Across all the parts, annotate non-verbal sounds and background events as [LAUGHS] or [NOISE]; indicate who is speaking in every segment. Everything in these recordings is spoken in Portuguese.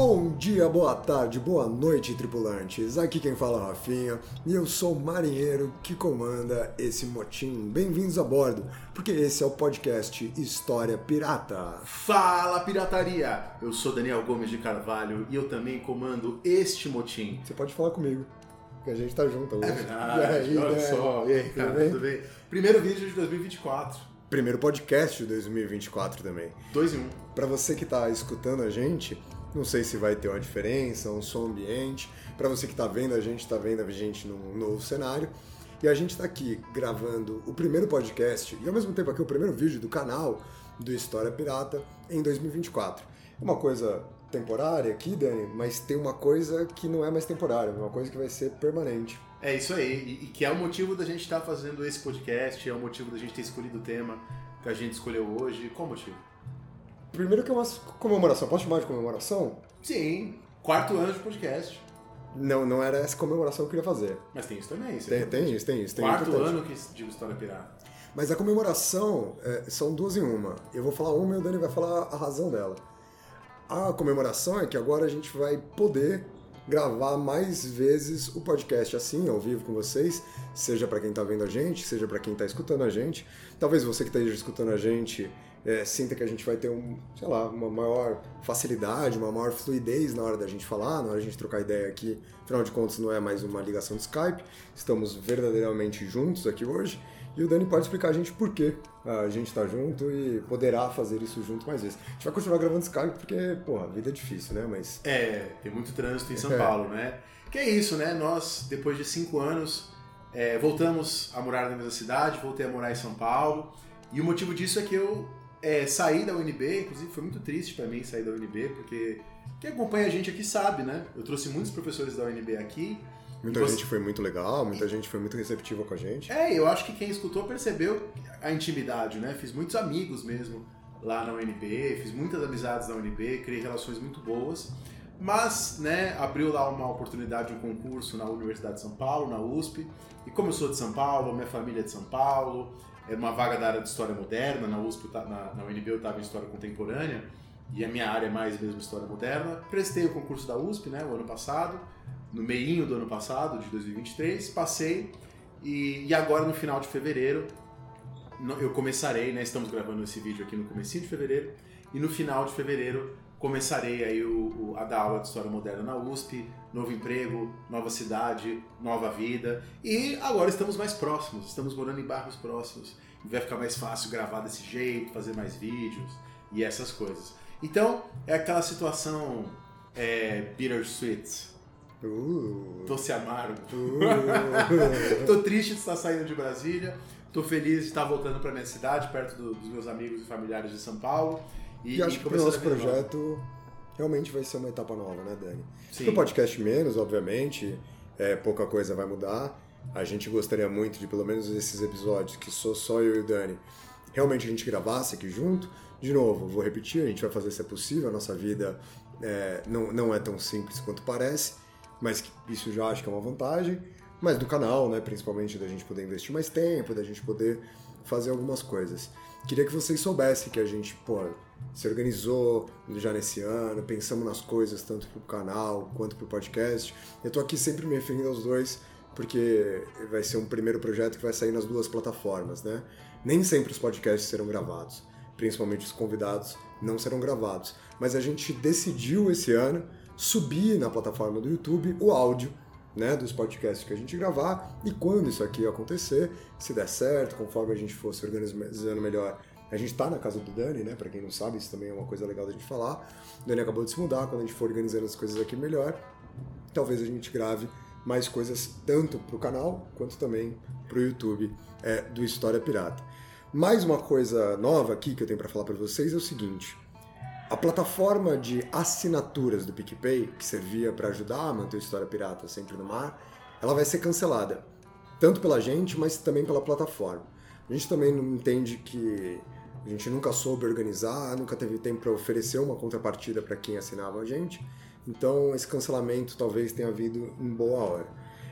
Speaker 1: Bom dia, boa tarde, boa noite, tripulantes. Aqui quem fala é Rafinha e eu sou o marinheiro que comanda esse motim. Bem-vindos a bordo, porque esse é o podcast História Pirata.
Speaker 2: Fala pirataria! Eu sou Daniel Gomes de Carvalho e eu também comando este motim.
Speaker 1: Você pode falar comigo, que a gente tá junto hoje.
Speaker 2: É verdade,
Speaker 1: E aí,
Speaker 2: olha
Speaker 1: né?
Speaker 2: só.
Speaker 1: E aí,
Speaker 2: cara,
Speaker 1: tudo bem?
Speaker 2: tudo bem? Primeiro vídeo de 2024.
Speaker 1: Primeiro podcast de 2024 também.
Speaker 2: Dois em um.
Speaker 1: Para você que tá escutando a gente, não sei se vai ter uma diferença, um som ambiente. Para você que tá vendo a gente, tá vendo a gente num novo cenário. E a gente tá aqui gravando o primeiro podcast e ao mesmo tempo aqui o primeiro vídeo do canal do História Pirata em 2024. É uma coisa temporária aqui, Dani, mas tem uma coisa que não é mais temporária, uma coisa que vai ser permanente.
Speaker 2: É isso aí, e, que é o motivo da gente estar fazendo esse podcast, é o motivo da gente ter escolhido o tema que a gente escolheu hoje. Qual motivo?
Speaker 1: Primeiro que é uma comemoração, posso chamar de comemoração?
Speaker 2: Sim, quarto ano de podcast.
Speaker 1: Não, não era essa comemoração que eu queria fazer.
Speaker 2: Mas tem isso também. isso
Speaker 1: Tem,
Speaker 2: é
Speaker 1: tem isso, tem isso. Tem
Speaker 2: Quarto
Speaker 1: importante.
Speaker 2: ano que digo História Pirata.
Speaker 1: Mas a comemoração é, são duas em uma. Eu vou falar uma e o Dani vai falar a razão dela. A comemoração é que agora a gente vai poder gravar mais vezes o podcast assim, ao vivo com vocês, seja para quem tá vendo a gente, seja para quem tá escutando a gente. Talvez você que esteja escutando a gente é, sinta que a gente vai ter um, sei lá, uma maior facilidade, uma maior fluidez na hora da gente falar, na hora da gente trocar ideia aqui. Afinal de contas, não é mais uma ligação de Skype, estamos verdadeiramente juntos aqui hoje. E o Dani pode explicar a gente por que a gente tá junto e poderá fazer isso junto mais vezes. A gente vai continuar gravando Skype porque, porra, a vida é difícil, né? Mas
Speaker 2: É, tem muito trânsito em São
Speaker 1: É.
Speaker 2: Paulo, né? Que é isso, né? Nós, depois de cinco anos, é, voltamos a morar na mesma cidade, voltei a morar em São Paulo. E o motivo disso é que eu é, saí da UNB, inclusive foi muito triste pra mim sair da UNB, porque quem acompanha a gente aqui sabe, né? Eu trouxe muitos professores da UNB aqui.
Speaker 1: muita
Speaker 2: E você-
Speaker 1: gente foi muito legal, muita gente foi muito receptiva com a gente.
Speaker 2: É, eu acho que quem escutou percebeu a intimidade, né? Fiz muitos amigos mesmo lá na UNB, fiz muitas amizades na UNB, criei relações muito boas. Mas, né, abriu lá uma oportunidade, um concurso na Universidade de São Paulo, na USP. E como eu sou de São Paulo, minha família é de São Paulo, é uma vaga da área de História Moderna, na USP, ta- na, na UNB eu estava em História Contemporânea, e a minha área é mais mesmo História Moderna. Prestei o concurso da USP, né, o ano passado, no meinho do ano passado, de 2023, passei, e, e agora no final de fevereiro eu começarei, né? Estamos gravando esse vídeo aqui no comecinho de fevereiro e no final de fevereiro começarei aí o, o- a dar aula de história moderna na USP, novo emprego, nova cidade, nova vida e agora estamos mais próximos, estamos morando em bairros próximos e vai ficar mais fácil gravar desse jeito, fazer mais vídeos e essas coisas. Então é aquela situação é, bittersweet,
Speaker 1: Uh,
Speaker 2: doce amargo.
Speaker 1: uh. [LAUGHS]
Speaker 2: Tô triste de estar saindo de Brasília. Tô feliz de estar voltando para minha cidade, perto do- dos meus amigos e familiares de São Paulo. E,
Speaker 1: E acho que o nosso projeto realmente vai ser uma etapa nova, né, Dani?
Speaker 2: Sim.
Speaker 1: No podcast menos, obviamente, é, pouca coisa vai mudar. A gente gostaria muito de, pelo menos esses episódios, que sou só eu e o Dani, realmente a gente gravasse aqui junto. De novo, vou repetir, a gente vai fazer se é possível, a nossa vida é, não, não é tão simples quanto parece, mas isso já acho que é uma vantagem. Mas do canal, né, principalmente da gente poder investir mais tempo, da gente poder fazer algumas coisas. Queria que vocês soubessem que a gente, pô, se organizou já nesse ano, pensamos nas coisas tanto pro canal quanto pro podcast. Eu tô aqui sempre me referindo aos dois, porque vai ser um primeiro projeto que vai sair nas duas plataformas, né? Nem sempre os podcasts serão gravados, principalmente os convidados não serão gravados. Mas a gente decidiu esse ano subir na plataforma do YouTube o áudio né, dos podcasts que a gente gravar e quando isso aqui acontecer, se der certo, conforme a gente for se organizando melhor, a gente tá na casa do Dani, né, para quem não sabe, isso também é uma coisa legal da gente falar. O Dani acabou de se mudar, quando a gente for organizando as coisas aqui melhor, talvez a gente grave mais coisas tanto pro canal quanto também pro YouTube é, do História Pirata. Mais uma coisa nova aqui que eu tenho para falar para vocês é o seguinte: a plataforma de assinaturas do PicPay, que servia para ajudar a manter a História Pirata sempre no mar, ela vai ser cancelada. Tanto pela gente, mas também pela plataforma. A gente também não entende que a gente nunca soube organizar, nunca teve tempo para oferecer uma contrapartida para quem assinava a gente. Então, esse cancelamento talvez tenha havido em boa hora.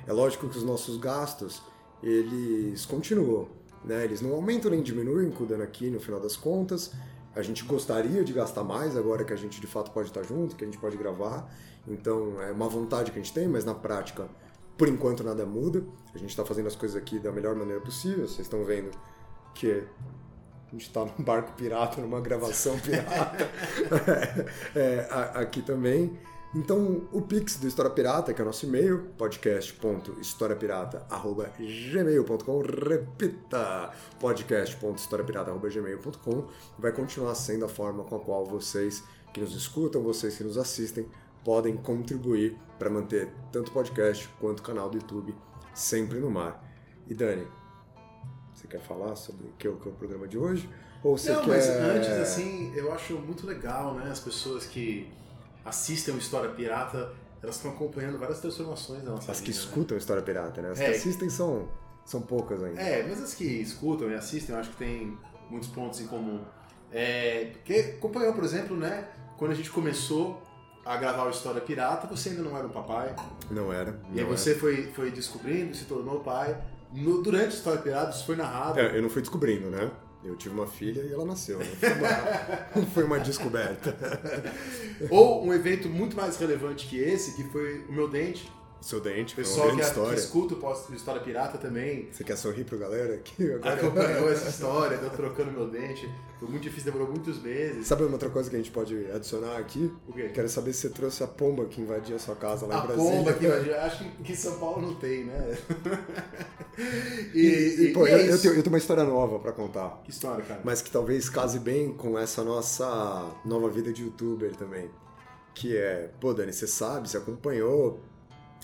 Speaker 1: É lógico que os nossos gastos, eles continuam, né? Eles não aumentam nem diminuem, cuidando aqui no final das contas. A gente gostaria de gastar mais agora que a gente de fato pode estar junto, que a gente pode gravar. Então é uma vontade que a gente tem, mas na prática, por enquanto nada muda. A gente está fazendo as coisas aqui da melhor maneira possível. Vocês estão vendo que a gente está num barco pirata, numa gravação pirata [LAUGHS] é, é, aqui também. Então, o Pix do História Pirata, que é o nosso e-mail, podcast.historiapirata.gmail.com, repita, podcast.historiapirata.gmail.com, vai continuar sendo a forma com a qual vocês que nos escutam, vocês que nos assistem, podem contribuir para manter tanto o podcast quanto o canal do YouTube sempre no mar. E Dani, você quer falar sobre o que é o, que é o programa de hoje?
Speaker 2: Ou você Não, quer... mas antes, assim, eu acho muito legal, né, as pessoas que assistem o História Pirata, elas estão acompanhando várias transformações da nossa
Speaker 1: As
Speaker 2: vida,
Speaker 1: que escutam
Speaker 2: né?
Speaker 1: História Pirata, né? As
Speaker 2: é.
Speaker 1: que assistem são, são poucas ainda.
Speaker 2: É, mas as que escutam e assistem, eu acho que tem muitos pontos em comum. É, porque acompanhou, por exemplo, né? Quando a gente começou a gravar o História Pirata, você ainda não era um papai.
Speaker 1: Não era. Não
Speaker 2: e aí
Speaker 1: era.
Speaker 2: você foi, foi descobrindo, se tornou pai. No, durante a História Pirata, isso foi narrado.
Speaker 1: É, eu não fui descobrindo, né? Eu tive uma filha e ela nasceu. Não foi uma, [LAUGHS] foi uma descoberta. [LAUGHS]
Speaker 2: Ou um evento muito mais relevante que esse, que foi o meu dente.
Speaker 1: Seu dente,
Speaker 2: pessoal que,
Speaker 1: história.
Speaker 2: que escuta o História Pirata também
Speaker 1: Você quer sorrir pro galera? Que
Speaker 2: acompanhou essa história, eu trocando meu dente. Foi muito difícil, demorou muitos meses.
Speaker 1: Sabe uma outra coisa que a gente pode adicionar aqui?
Speaker 2: O quê?
Speaker 1: Quero saber se você trouxe a pomba que invadia a sua casa lá
Speaker 2: A
Speaker 1: em Brasília.
Speaker 2: pomba aqui, eu acho que- que em São Paulo não tem, né? [LAUGHS] e,
Speaker 1: E, pô,
Speaker 2: e é
Speaker 1: eu, eu
Speaker 2: isso.
Speaker 1: tenho, eu tenho uma história nova pra contar.
Speaker 2: Que história, cara?
Speaker 1: mas que talvez case bem com essa nossa nova vida de youtuber também. Que é, pô, Dani, você sabe, você acompanhou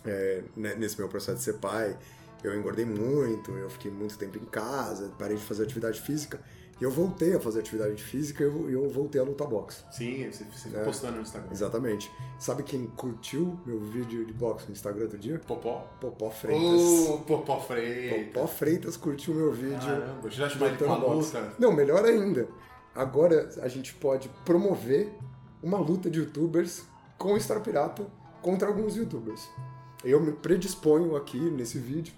Speaker 1: é, né, nesse meu processo de ser pai. Eu engordei muito, eu fiquei muito tempo em casa, parei de fazer atividade física. E eu voltei a fazer atividade física e eu, eu voltei a lutar boxe.
Speaker 2: Sim, você, você
Speaker 1: É.
Speaker 2: postando no Instagram.
Speaker 1: Exatamente. Sabe quem curtiu meu vídeo de boxe no Instagram outro dia?
Speaker 2: Popó?
Speaker 1: Popó Freitas.
Speaker 2: Ô, Popó Freitas.
Speaker 1: Popó Freitas curtiu meu vídeo.
Speaker 2: Caramba, já chamou ele pra luta?
Speaker 1: Não, melhor ainda. Agora a gente pode promover uma luta de youtubers com História Pirata contra alguns youtubers. Eu me predisponho aqui nesse vídeo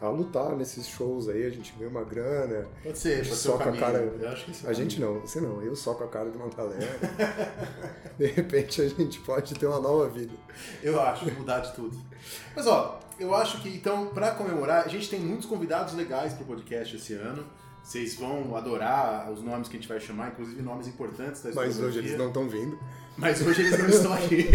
Speaker 1: a lutar nesses shows aí, a gente ganha uma grana.
Speaker 2: Pode ser, pode ser o
Speaker 1: Soca a cara. A gente não, você não, eu soco a cara de uma galera. [LAUGHS] de repente a gente pode ter uma nova vida.
Speaker 2: Eu acho, mudar de tudo. Mas ó, eu acho que então, pra comemorar, a gente tem muitos convidados legais pro podcast esse ano. Vocês vão adorar os nomes que a gente vai chamar, inclusive nomes importantes da
Speaker 1: Mas hoje eles não estão vindo.
Speaker 2: Mas hoje eles não estão aqui.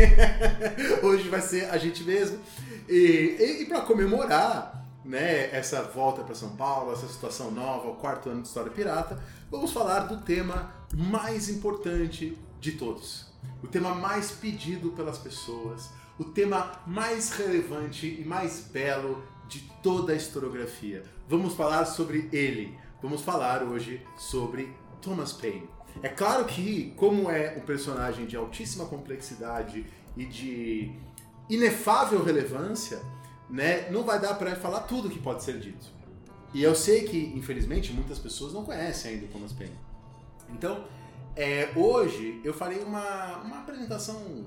Speaker 2: [LAUGHS] hoje vai ser a gente mesmo. E, e, e para comemorar né, essa volta para São Paulo, essa situação nova, o quarto ano de História Pirata, vamos falar do tema mais importante de todos. O tema mais pedido pelas pessoas, o tema mais relevante e mais belo de toda a historiografia. Vamos falar sobre ele. Vamos falar hoje sobre Thomas Paine. É claro que, como é um personagem de altíssima complexidade e de inefável relevância, né, não vai dar para falar tudo que pode ser dito. E eu sei que, infelizmente, muitas pessoas não conhecem ainda Thomas Paine. Então, é, hoje eu farei uma, uma apresentação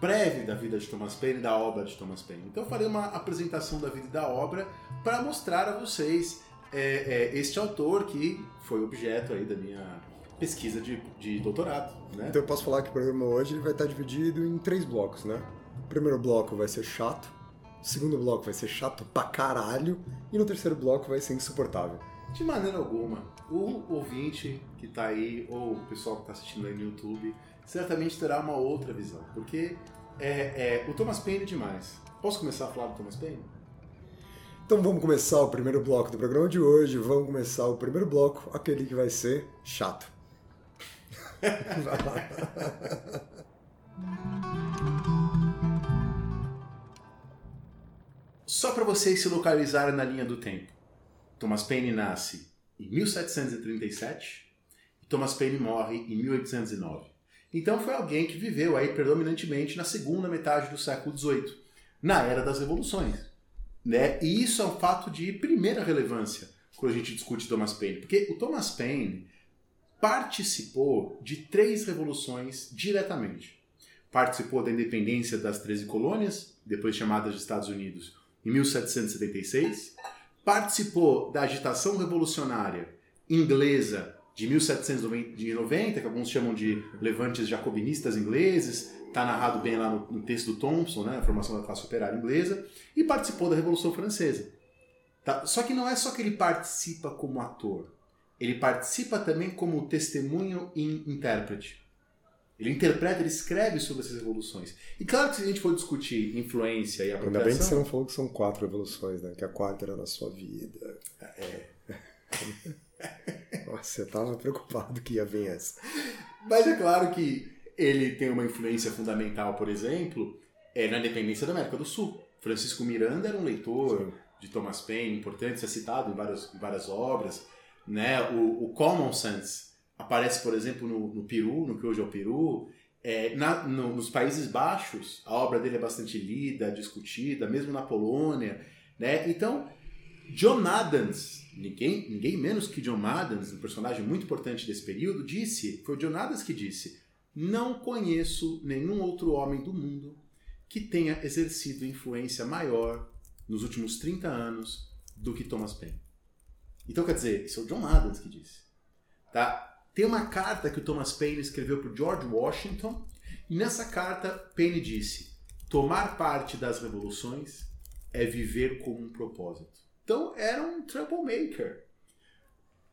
Speaker 2: breve da vida de Thomas Paine e da obra de Thomas Paine. Então, eu farei uma apresentação da vida e da obra para mostrar a vocês é, é, este autor que foi objeto aí da minha pesquisa de, de doutorado. Né?
Speaker 1: Então eu posso falar que o programa hoje ele vai estar dividido em três blocos, né? O primeiro bloco vai ser chato, o segundo bloco vai ser chato pra caralho, e no terceiro bloco vai ser insuportável.
Speaker 2: De maneira alguma, o ouvinte que tá aí, ou o pessoal que tá assistindo aí no YouTube, certamente terá uma outra visão. Porque é, é, o Thomas Paine é demais. Posso começar a falar do Thomas Paine?
Speaker 1: Então vamos começar o primeiro bloco do programa de hoje. Vamos começar o primeiro bloco, aquele que vai ser chato. [LAUGHS]
Speaker 2: Só para vocês se localizarem na linha do tempo. Thomas Paine nasce em 1737 e Thomas Paine morre em 1809. Então foi alguém que viveu aí predominantemente na segunda metade do século XVIII, na era das revoluções. Né? E isso é um fato de primeira relevância quando a gente discute Thomas Paine, porque o Thomas Paine participou de três revoluções diretamente. Participou da independência das 13 colônias, depois chamadas de Estados Unidos, em 1776. Participou da agitação revolucionária inglesa de 1790, que alguns chamam de levantes jacobinistas ingleses, está narrado bem lá no, no, texto do Thompson, né, a formação da classe operária inglesa, e participou da Revolução Francesa. Tá? Só que não é só que ele participa como ator, ele participa também como testemunho e intérprete. Ele interpreta, ele escreve sobre essas revoluções. E claro que se a gente for discutir influência e apropriação...
Speaker 1: Ainda bem que você não falou que são quatro revoluções, né? Que a quarta era na sua vida. É. [LAUGHS] Nossa, você estava preocupado que ia vir essa.
Speaker 2: Mas é claro que ele tem uma influência fundamental, por exemplo, é na independência da América do Sul. Francisco Miranda era um leitor Sim. de Thomas Paine, importante, é citado em várias, em várias obras. Né? O, o Common Sense aparece, por exemplo, no, no Peru, no que hoje é o Peru. É, na, no, nos Países Baixos, a obra dele é bastante lida, discutida, mesmo na Polônia. Né? Então, John Adams, ninguém, ninguém menos que John Adams, um personagem muito importante desse período, disse, foi o John Adams que disse, não conheço nenhum outro homem do mundo que tenha exercido influência maior nos últimos 30 anos do que Thomas Paine. Então, quer dizer, isso é o John Adams que disse. Tá? Tem uma carta que o Thomas Paine escreveu para George Washington, e nessa carta Paine disse: tomar parte das revoluções é viver com um propósito. Então era um troublemaker.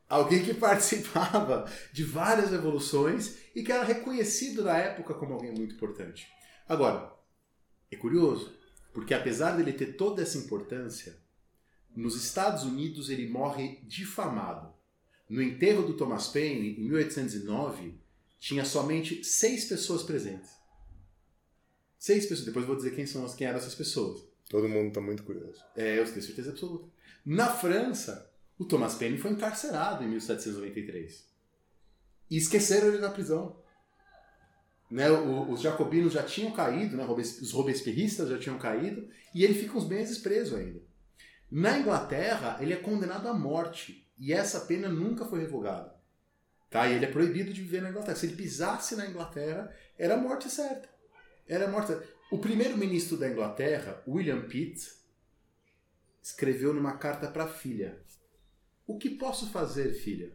Speaker 2: Alguém que [LAUGHS] participava de várias revoluções e que era reconhecido na época como alguém muito importante. Agora, é curioso, porque apesar dele ter toda essa importância, nos Estados Unidos ele morre difamado. No enterro do Thomas Paine, em 1809, tinha somente seis pessoas presentes. Seis pessoas. Depois vou dizer quem são quem eram essas pessoas.
Speaker 1: Todo mundo está muito curioso.
Speaker 2: É, eu tenho certeza absoluta. Na França, o Thomas Paine foi encarcerado em 1793. E esqueceram ele na prisão. Né, os jacobinos já tinham caído, né, os robespierristas já tinham caído, e ele fica uns meses preso ainda. Na Inglaterra, ele é condenado à morte, e essa pena nunca foi revogada. Tá? E ele é proibido de viver na Inglaterra. Se ele pisasse na Inglaterra, era morte certa. Era morte certa. O primeiro-ministro da Inglaterra, William Pitt, escreveu numa carta para a filha: O que posso fazer, filha?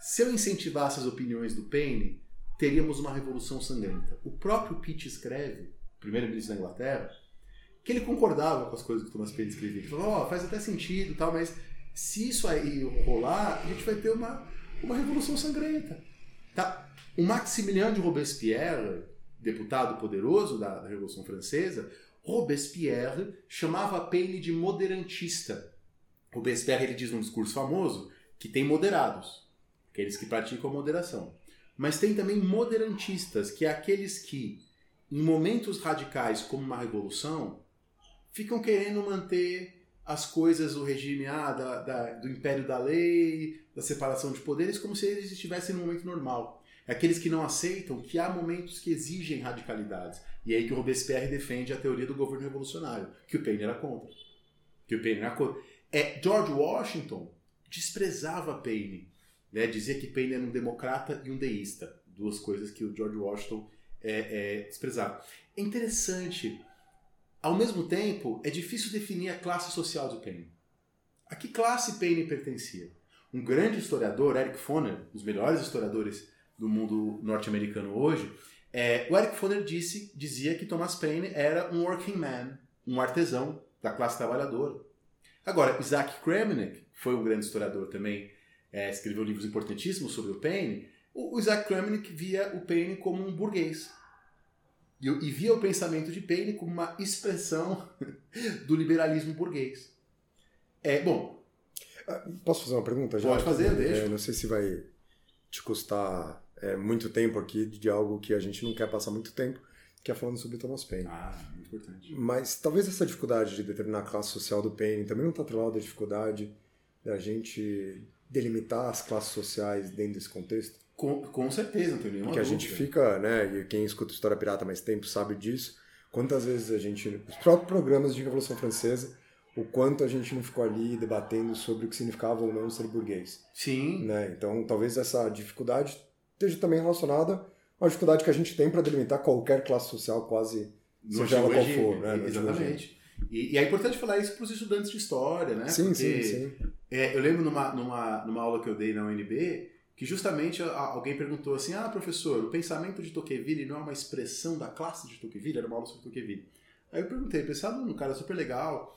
Speaker 2: Se eu incentivasse as opiniões do Paine, teríamos uma revolução sangrenta. O próprio Pitt escreve, primeiro-ministro da Inglaterra, que ele concordava com as coisas que Thomas Paine escrevia. Ele falou: oh, faz até sentido, tal, mas se isso aí rolar, a gente vai ter uma, uma revolução sangrenta. Tá? O Maximilien de Robespierre, deputado poderoso da, da Revolução Francesa, Robespierre chamava Paine de moderantista. Robespierre ele diz num discurso famoso que tem moderados, aqueles que praticam a moderação. Mas tem também moderantistas, que é aqueles que, em momentos radicais como uma revolução, ficam querendo manter as coisas, o regime ah, da, da, do império da lei, da separação de poderes, como se eles estivessem num momento normal. É aqueles que não aceitam que há momentos que exigem radicalidades. E é aí que o Robespierre defende a teoria do governo revolucionário, que o Paine era contra. Que o Paine era contra. É, George Washington desprezava Paine. Né? Dizia que Paine era um democrata e um deísta. Duas coisas que o George Washington é, é, desprezava. É interessante. Ao mesmo tempo, é difícil definir a classe social do Paine. A que classe Paine pertencia? Um grande historiador, Eric Foner, um dos melhores historiadores do mundo norte-americano hoje, é, o Eric Foner disse, dizia que Thomas Paine era um working man, um artesão da classe trabalhadora. Agora, Isaac Kremnick foi um grande historiador também, é, escreveu livros importantíssimos sobre o Paine. O, Isaac Kremnick via o Paine como um burguês. E, e via o pensamento de Paine como uma expressão [LAUGHS] do liberalismo burguês. É, bom.
Speaker 1: Ah, posso fazer uma pergunta já?
Speaker 2: Pode fazer, deixa.
Speaker 1: É, não sei se vai te custar é, muito tempo aqui de algo que a gente não quer passar muito tempo, que é falando sobre Thomas Paine.
Speaker 2: Ah, muito importante.
Speaker 1: Mas talvez essa dificuldade de determinar a classe social do Paine também não está atrelada à dificuldade da gente delimitar as classes sociais dentro desse contexto?
Speaker 2: Com, com certeza, não tem nenhuma
Speaker 1: Porque a gente fica, né, e quem escuta História Pirata há mais tempo sabe disso, quantas vezes a gente, os próprios programas de Revolução Francesa, o quanto a gente não ficou ali debatendo sobre o que significava ou não ser burguês.
Speaker 2: Sim.
Speaker 1: Né? Então, talvez essa dificuldade esteja também relacionada à dificuldade que a gente tem para delimitar qualquer classe social, quase no seja ela qual for. Né?
Speaker 2: Exatamente. E, e, é importante falar isso para os estudantes de história, né?
Speaker 1: Sim, Porque, sim, sim.
Speaker 2: É, eu lembro numa, numa, numa aula que eu dei na UNB que justamente alguém perguntou assim: ah, professor, o pensamento de Tocqueville não é uma expressão da classe de Tocqueville? Era uma aula sobre Tocqueville. Aí eu perguntei, pensando num cara super legal,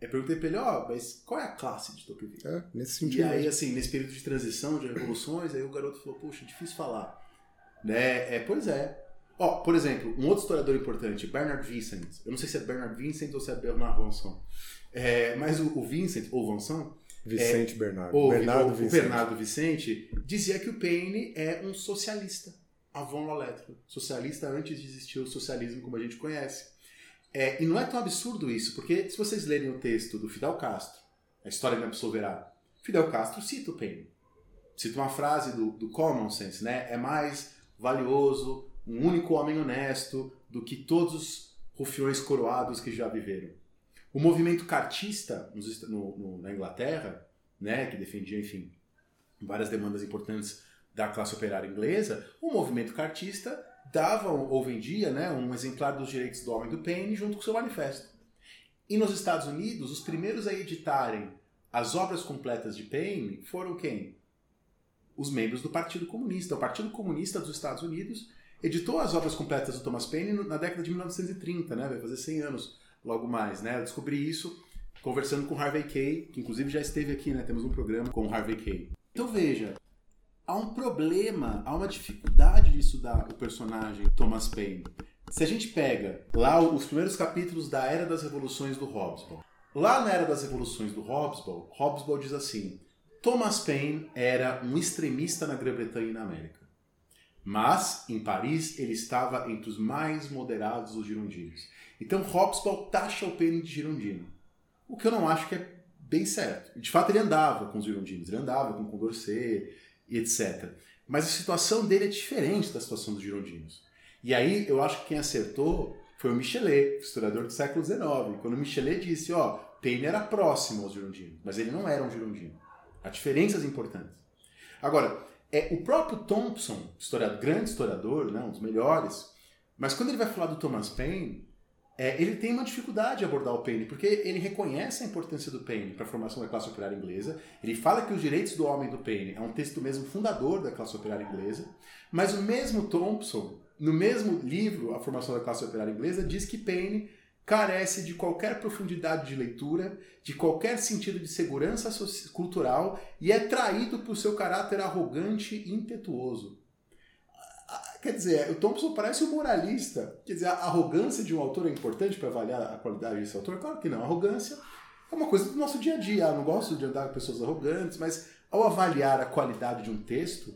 Speaker 2: eu perguntei pra ele, ó, oh, mas qual é a classe de Tocqueville?
Speaker 1: É, nesse sentido.
Speaker 2: E aí, assim, nesse período de transição, de revoluções, aí o garoto falou, puxa, difícil falar. Né? É, pois é. Ó, por exemplo, um outro historiador importante, Bernard Vincent. Eu não sei se é Bernard Vincent ou se é Bernard Vanson. É, mas o, o Vincent, ou Vanson,
Speaker 1: Vicente é, Bernardo.
Speaker 2: O, Bernardo o, Vicente. o Bernardo Vicente dizia que o Paine é um socialista, avant la lettre. Socialista antes de existir o socialismo como a gente conhece. É, e não é tão absurdo isso, porque se vocês lerem o texto do Fidel Castro, A História me absolverá, Fidel Castro cita o Paine. Cita uma frase do, do Common Sense, né? É mais valioso um único homem honesto do que todos os rufiões coroados que já viveram. O movimento cartista no, no, na Inglaterra, né, que defendia, enfim, várias demandas importantes da classe operária inglesa, o movimento cartista dava ou vendia né, um exemplar dos direitos do homem do Paine junto com seu manifesto. E nos Estados Unidos, os primeiros a editarem as obras completas de Paine foram quem? Os membros do Partido Comunista. O Partido Comunista dos Estados Unidos editou as obras completas do Thomas Paine na década de 1930, né? Vai fazer 100 anos logo mais, né? Eu descobri isso conversando com Harvey Kay, que inclusive já esteve aqui, né? Temos um programa com Harvey Kay. Então veja, há um problema, há uma dificuldade de estudar o personagem Thomas Paine. Se a gente pega lá os primeiros capítulos da Era das Revoluções do Hobsbawm, lá na Era das Revoluções do Hobsbawm, Hobsbawm diz assim: Thomas Paine era um extremista na Grã-Bretanha e na América. Mas, em Paris, ele estava entre os mais moderados dos girondinos. Então, Hobsbawm taxa o Paine de girondino. O que eu não acho que é bem certo. De fato, ele andava com os girondinos, ele andava com Condorcet e etc. Mas a situação dele é diferente da situação dos girondinos. E aí, eu acho que quem acertou foi o Michelet, historiador do século XIX. Quando o Michelet disse, ó, Paine era próximo aos girondinos, mas ele não era um girondino. Há diferenças importantes. Agora, é o próprio Thompson, historiador, grande historiador, né, um dos melhores, mas quando ele vai falar do Thomas Paine, é, ele tem uma dificuldade de abordar o Paine, porque ele reconhece a importância do Paine para a formação da classe operária inglesa. Ele fala que os direitos do homem do Paine é um texto mesmo fundador da classe operária inglesa, mas o mesmo Thompson, no mesmo livro, A Formação da Classe Operária Inglesa, diz que Paine carece de qualquer profundidade de leitura, de qualquer sentido de segurança cultural e é traído por seu caráter arrogante e impetuoso. Quer dizer, o Thompson parece um moralista. Quer dizer, a arrogância de um autor é importante para avaliar a qualidade desse autor? Claro que não. Arrogância é uma coisa do nosso dia a dia. Eu não gosto de andar com pessoas arrogantes, mas ao avaliar a qualidade de um texto,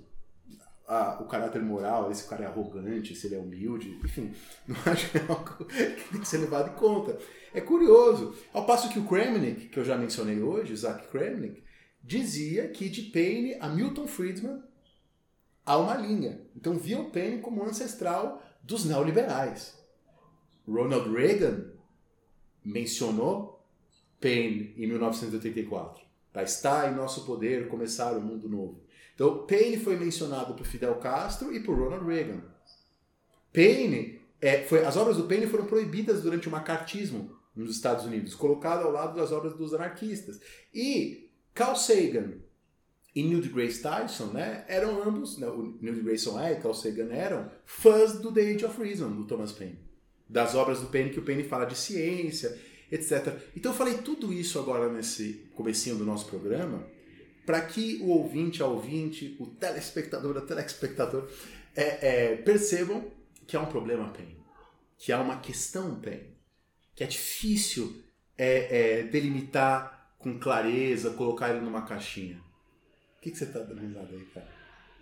Speaker 2: a, o caráter moral, esse cara é arrogante, se ele é humilde, enfim, [LAUGHS] não acho que é algo que tem que ser levado em conta. É curioso. Ao passo que o Kramnik, que eu já mencionei hoje, Isaac Kramnik, dizia que de Paine a Milton Friedman há uma linha. Então via o Paine como ancestral dos neoliberais. Ronald Reagan mencionou Paine em 1984. Tá, está em nosso poder começar o um mundo novo. Então, Paine foi mencionado por Fidel Castro e por Ronald Reagan. Paine, é, foi, as obras do Paine foram proibidas durante o macartismo nos Estados Unidos, colocado ao lado das obras dos anarquistas. E Carl Sagan e Neil deGrasse Tyson, né, eram ambos, né, o Neil deGrasse é e Carl Sagan eram fãs do The Age of Reason, do Thomas Paine. Das obras do Paine, que o Paine fala de ciência, etc. Então eu falei tudo isso agora nesse comecinho do nosso programa, para que o ouvinte, a ouvinte, o telespectador, a telespectador é, é, percebam que há um problema PEN, que há uma questão PEN, que é difícil é, é, delimitar com clareza, colocar ele numa caixinha. O que, que você está dando risada aí, cara?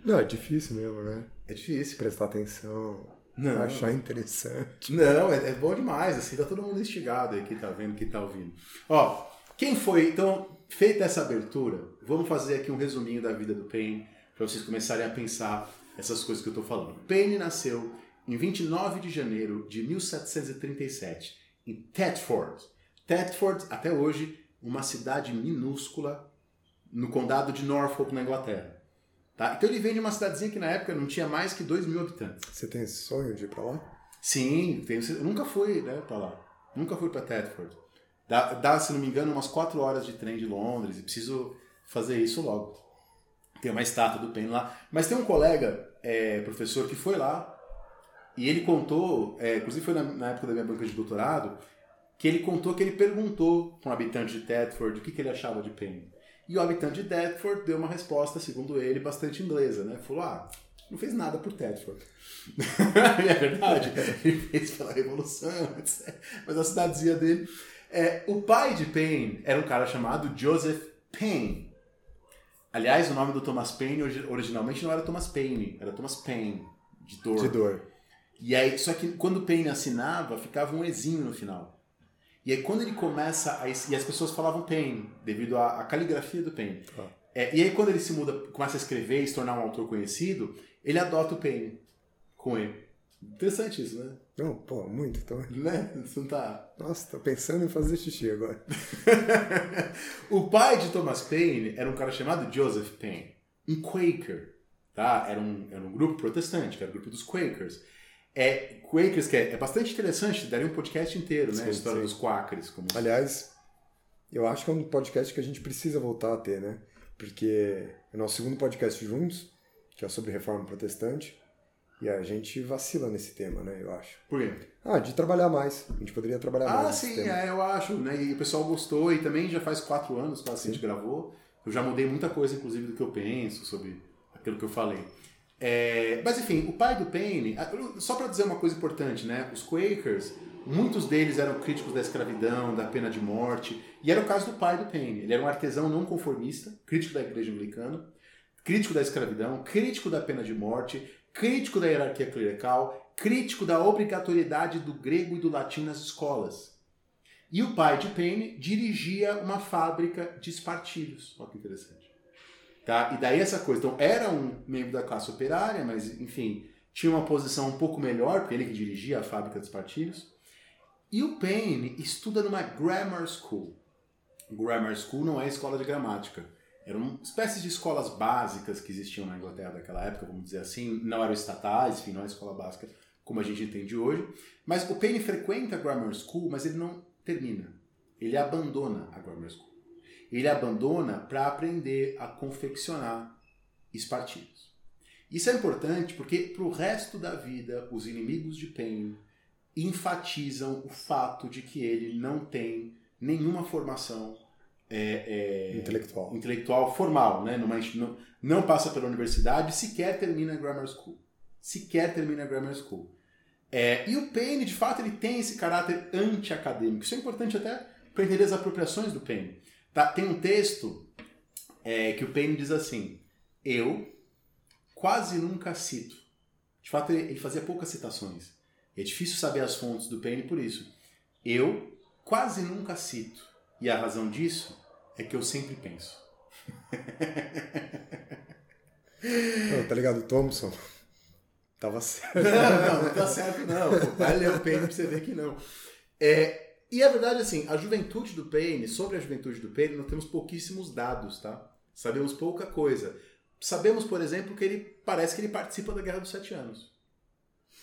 Speaker 1: Não, é difícil mesmo, né?
Speaker 2: É difícil.
Speaker 1: Prestar atenção, não, achar interessante.
Speaker 2: Não, é, é, bom demais, assim, tá todo mundo instigado aí que tá vendo, que tá ouvindo. Ó, quem foi, então, feita essa abertura, vamos fazer aqui um resuminho da vida do Paine, para vocês começarem a pensar essas coisas que eu estou falando. Paine nasceu em 29 de janeiro de 1737, em Thetford. Thetford, até hoje, uma cidade minúscula no condado de Norfolk, na Inglaterra. Tá? Então ele vem de uma cidadezinha que na época não tinha mais que 2 mil habitantes.
Speaker 1: Você tem sonho de ir para lá?
Speaker 2: Sim, tenho, eu nunca fui né, para lá. Nunca fui para Thetford. Dá, dá, se não me engano, umas quatro horas de trem de Londres e preciso fazer isso logo. Tem uma estátua do Paine lá. Mas tem um colega, é, professor, que foi lá e ele contou, é, inclusive foi na, na, época da minha banca de doutorado, que ele contou que ele perguntou para um habitante de Thetford o que, que ele achava de Paine. E o habitante de Thetford deu uma resposta, segundo ele, bastante inglesa, né? Falou, ah, não fez nada por Thetford. [LAUGHS] é verdade, ele fez pela Revolução, etc. Mas a cidadezinha dele... É, o pai de Paine era um cara chamado Joseph Paine. Aliás, o nome do Thomas Paine originalmente não era Thomas Paine, era Thomas Paine, de dor.
Speaker 1: De dor.
Speaker 2: E aí, só que quando o Paine assinava, ficava um ezinho no final. E aí quando ele começa a, e as pessoas falavam Paine devido à, à caligrafia do Paine. Ah. É, e aí quando ele se muda, começa a escrever e se tornar um autor conhecido, ele adota o Paine com ele. Interessante isso, né?
Speaker 1: Não, pô, muito. Então...
Speaker 2: Né? Você não tá...
Speaker 1: Nossa, tô pensando em fazer xixi agora. [LAUGHS]
Speaker 2: o pai de Thomas Paine era um cara chamado Joseph Paine, um Quaker. Tá? Era, um, era um grupo protestante, que era o grupo dos Quakers. É, Quakers, que é, é bastante interessante, daria um podcast inteiro, né? Sim, a história sim. dos Quakers. Como...
Speaker 1: Aliás, eu acho que é um podcast que a gente precisa voltar a ter, né? Porque é o nosso segundo podcast juntos, que é sobre reforma protestante, e a gente vacila nesse tema, né? Eu acho.
Speaker 2: Por quê?
Speaker 1: Ah, de trabalhar mais. A gente poderia trabalhar
Speaker 2: ah,
Speaker 1: mais.
Speaker 2: Ah, sim, é, eu acho, né? E o pessoal gostou, e também já faz quatro anos que a gente gravou. Eu já mudei muita coisa, inclusive, do que eu penso sobre aquilo que eu falei. É, mas enfim, o pai do Paine, só para dizer uma coisa importante, né? Os Quakers, muitos deles eram críticos da escravidão, da pena de morte, e era o caso do pai do Paine. Ele era um artesão não conformista, crítico da igreja anglicana, crítico da escravidão, crítico da pena de morte, crítico da hierarquia clerical, crítico da obrigatoriedade do grego e do latim nas escolas. E o pai de Paine dirigia uma fábrica de espartilhos. Olha que interessante. Tá? E daí essa coisa. Então, era um membro da classe operária, mas, enfim, tinha uma posição um pouco melhor, porque ele que dirigia a fábrica dos partilhos. E o Paine estuda numa grammar school. Grammar school não é escola de gramática. Eram espécies de escolas básicas que existiam na Inglaterra daquela época, vamos dizer assim. Não eram estatais, enfim, não é escola básica como a gente entende hoje. Mas o Paine frequenta a grammar school, mas ele não termina. Ele abandona a grammar school ele abandona para aprender a confeccionar espartilhos. Isso é importante porque para o resto da vida os inimigos de Paine enfatizam o fato de que ele não tem nenhuma formação é,
Speaker 1: é, intelectual.
Speaker 2: intelectual formal, né? Numa, não, não passa pela universidade, sequer termina a grammar school, sequer termina a grammar school. É, e o Paine, de fato, ele tem esse caráter anti-acadêmico. Isso é importante até para entender as apropriações do Paine. Tá, tem um texto é, que o Paine diz assim: Eu quase nunca cito. De fato, ele, ele fazia poucas citações. É difícil saber as fontes do Paine por isso. Eu quase nunca cito. E a razão disso é que eu sempre penso. [LAUGHS]
Speaker 1: Não, tá ligado? Thompson. Tava certo.
Speaker 2: Não, não, não tá certo, não. o Paine pra você ver que não. É, e a verdade, assim, a juventude do Paine, sobre a juventude do Paine, nós temos pouquíssimos dados, tá? Sabemos pouca coisa. Sabemos, por exemplo, que ele parece que ele participa da Guerra dos Sete Anos.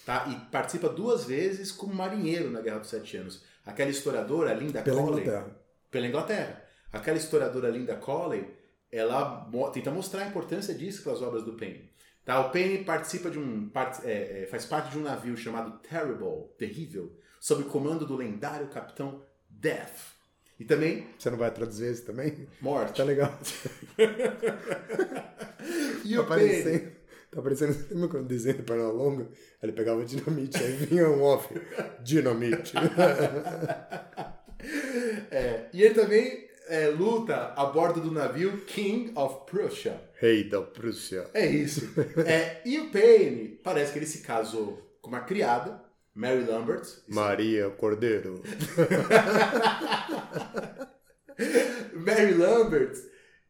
Speaker 2: Tá? E participa duas vezes como marinheiro na Guerra dos Sete Anos. Aquela historiadora, Linda
Speaker 1: pela
Speaker 2: Colley.
Speaker 1: Inglaterra.
Speaker 2: Pela Inglaterra. Aquela historiadora, Linda Colley, ela tenta mostrar a importância disso para as obras do Paine. Tá? O Paine participa de um, é, é, faz parte de um navio chamado Terrible, terrível, sob o comando do lendário capitão Death. E também.
Speaker 1: Você não vai traduzir esse também?
Speaker 2: Morte.
Speaker 1: Tá legal. [LAUGHS]
Speaker 2: e tá o parecendo,
Speaker 1: Tá parecendo lembra quando desenho de perna longa? Ele pegava dinamite, aí vinha um off. Dinamite. [LAUGHS]
Speaker 2: é, e ele também é, luta a bordo do navio King of Prussia.
Speaker 1: Rei da Prússia.
Speaker 2: É isso. É, e o Paine, parece que ele se casou com uma criada Mary Lambert.
Speaker 1: Maria Cordeiro. [LAUGHS]
Speaker 2: Mary Lambert,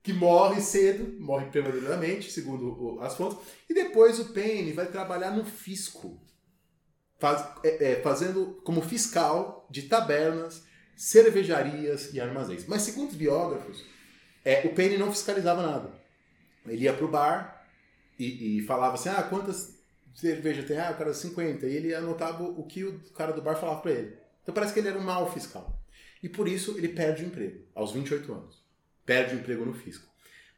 Speaker 2: que morre cedo, morre prematuramente, segundo as fontes, e depois o Paine vai trabalhar no fisco, faz, é, é, fazendo como fiscal de tabernas, cervejarias e armazéns. Mas segundo os biógrafos, é, o Paine não fiscalizava nada. Ele ia pro bar e, e falava assim, ah, quantas cerveja tem, ah, o cara 50, e ele anotava o que o cara do bar falava para ele. Então parece que ele era um mau fiscal. E por isso ele perde o emprego, aos 28 anos. Perde o emprego no fisco.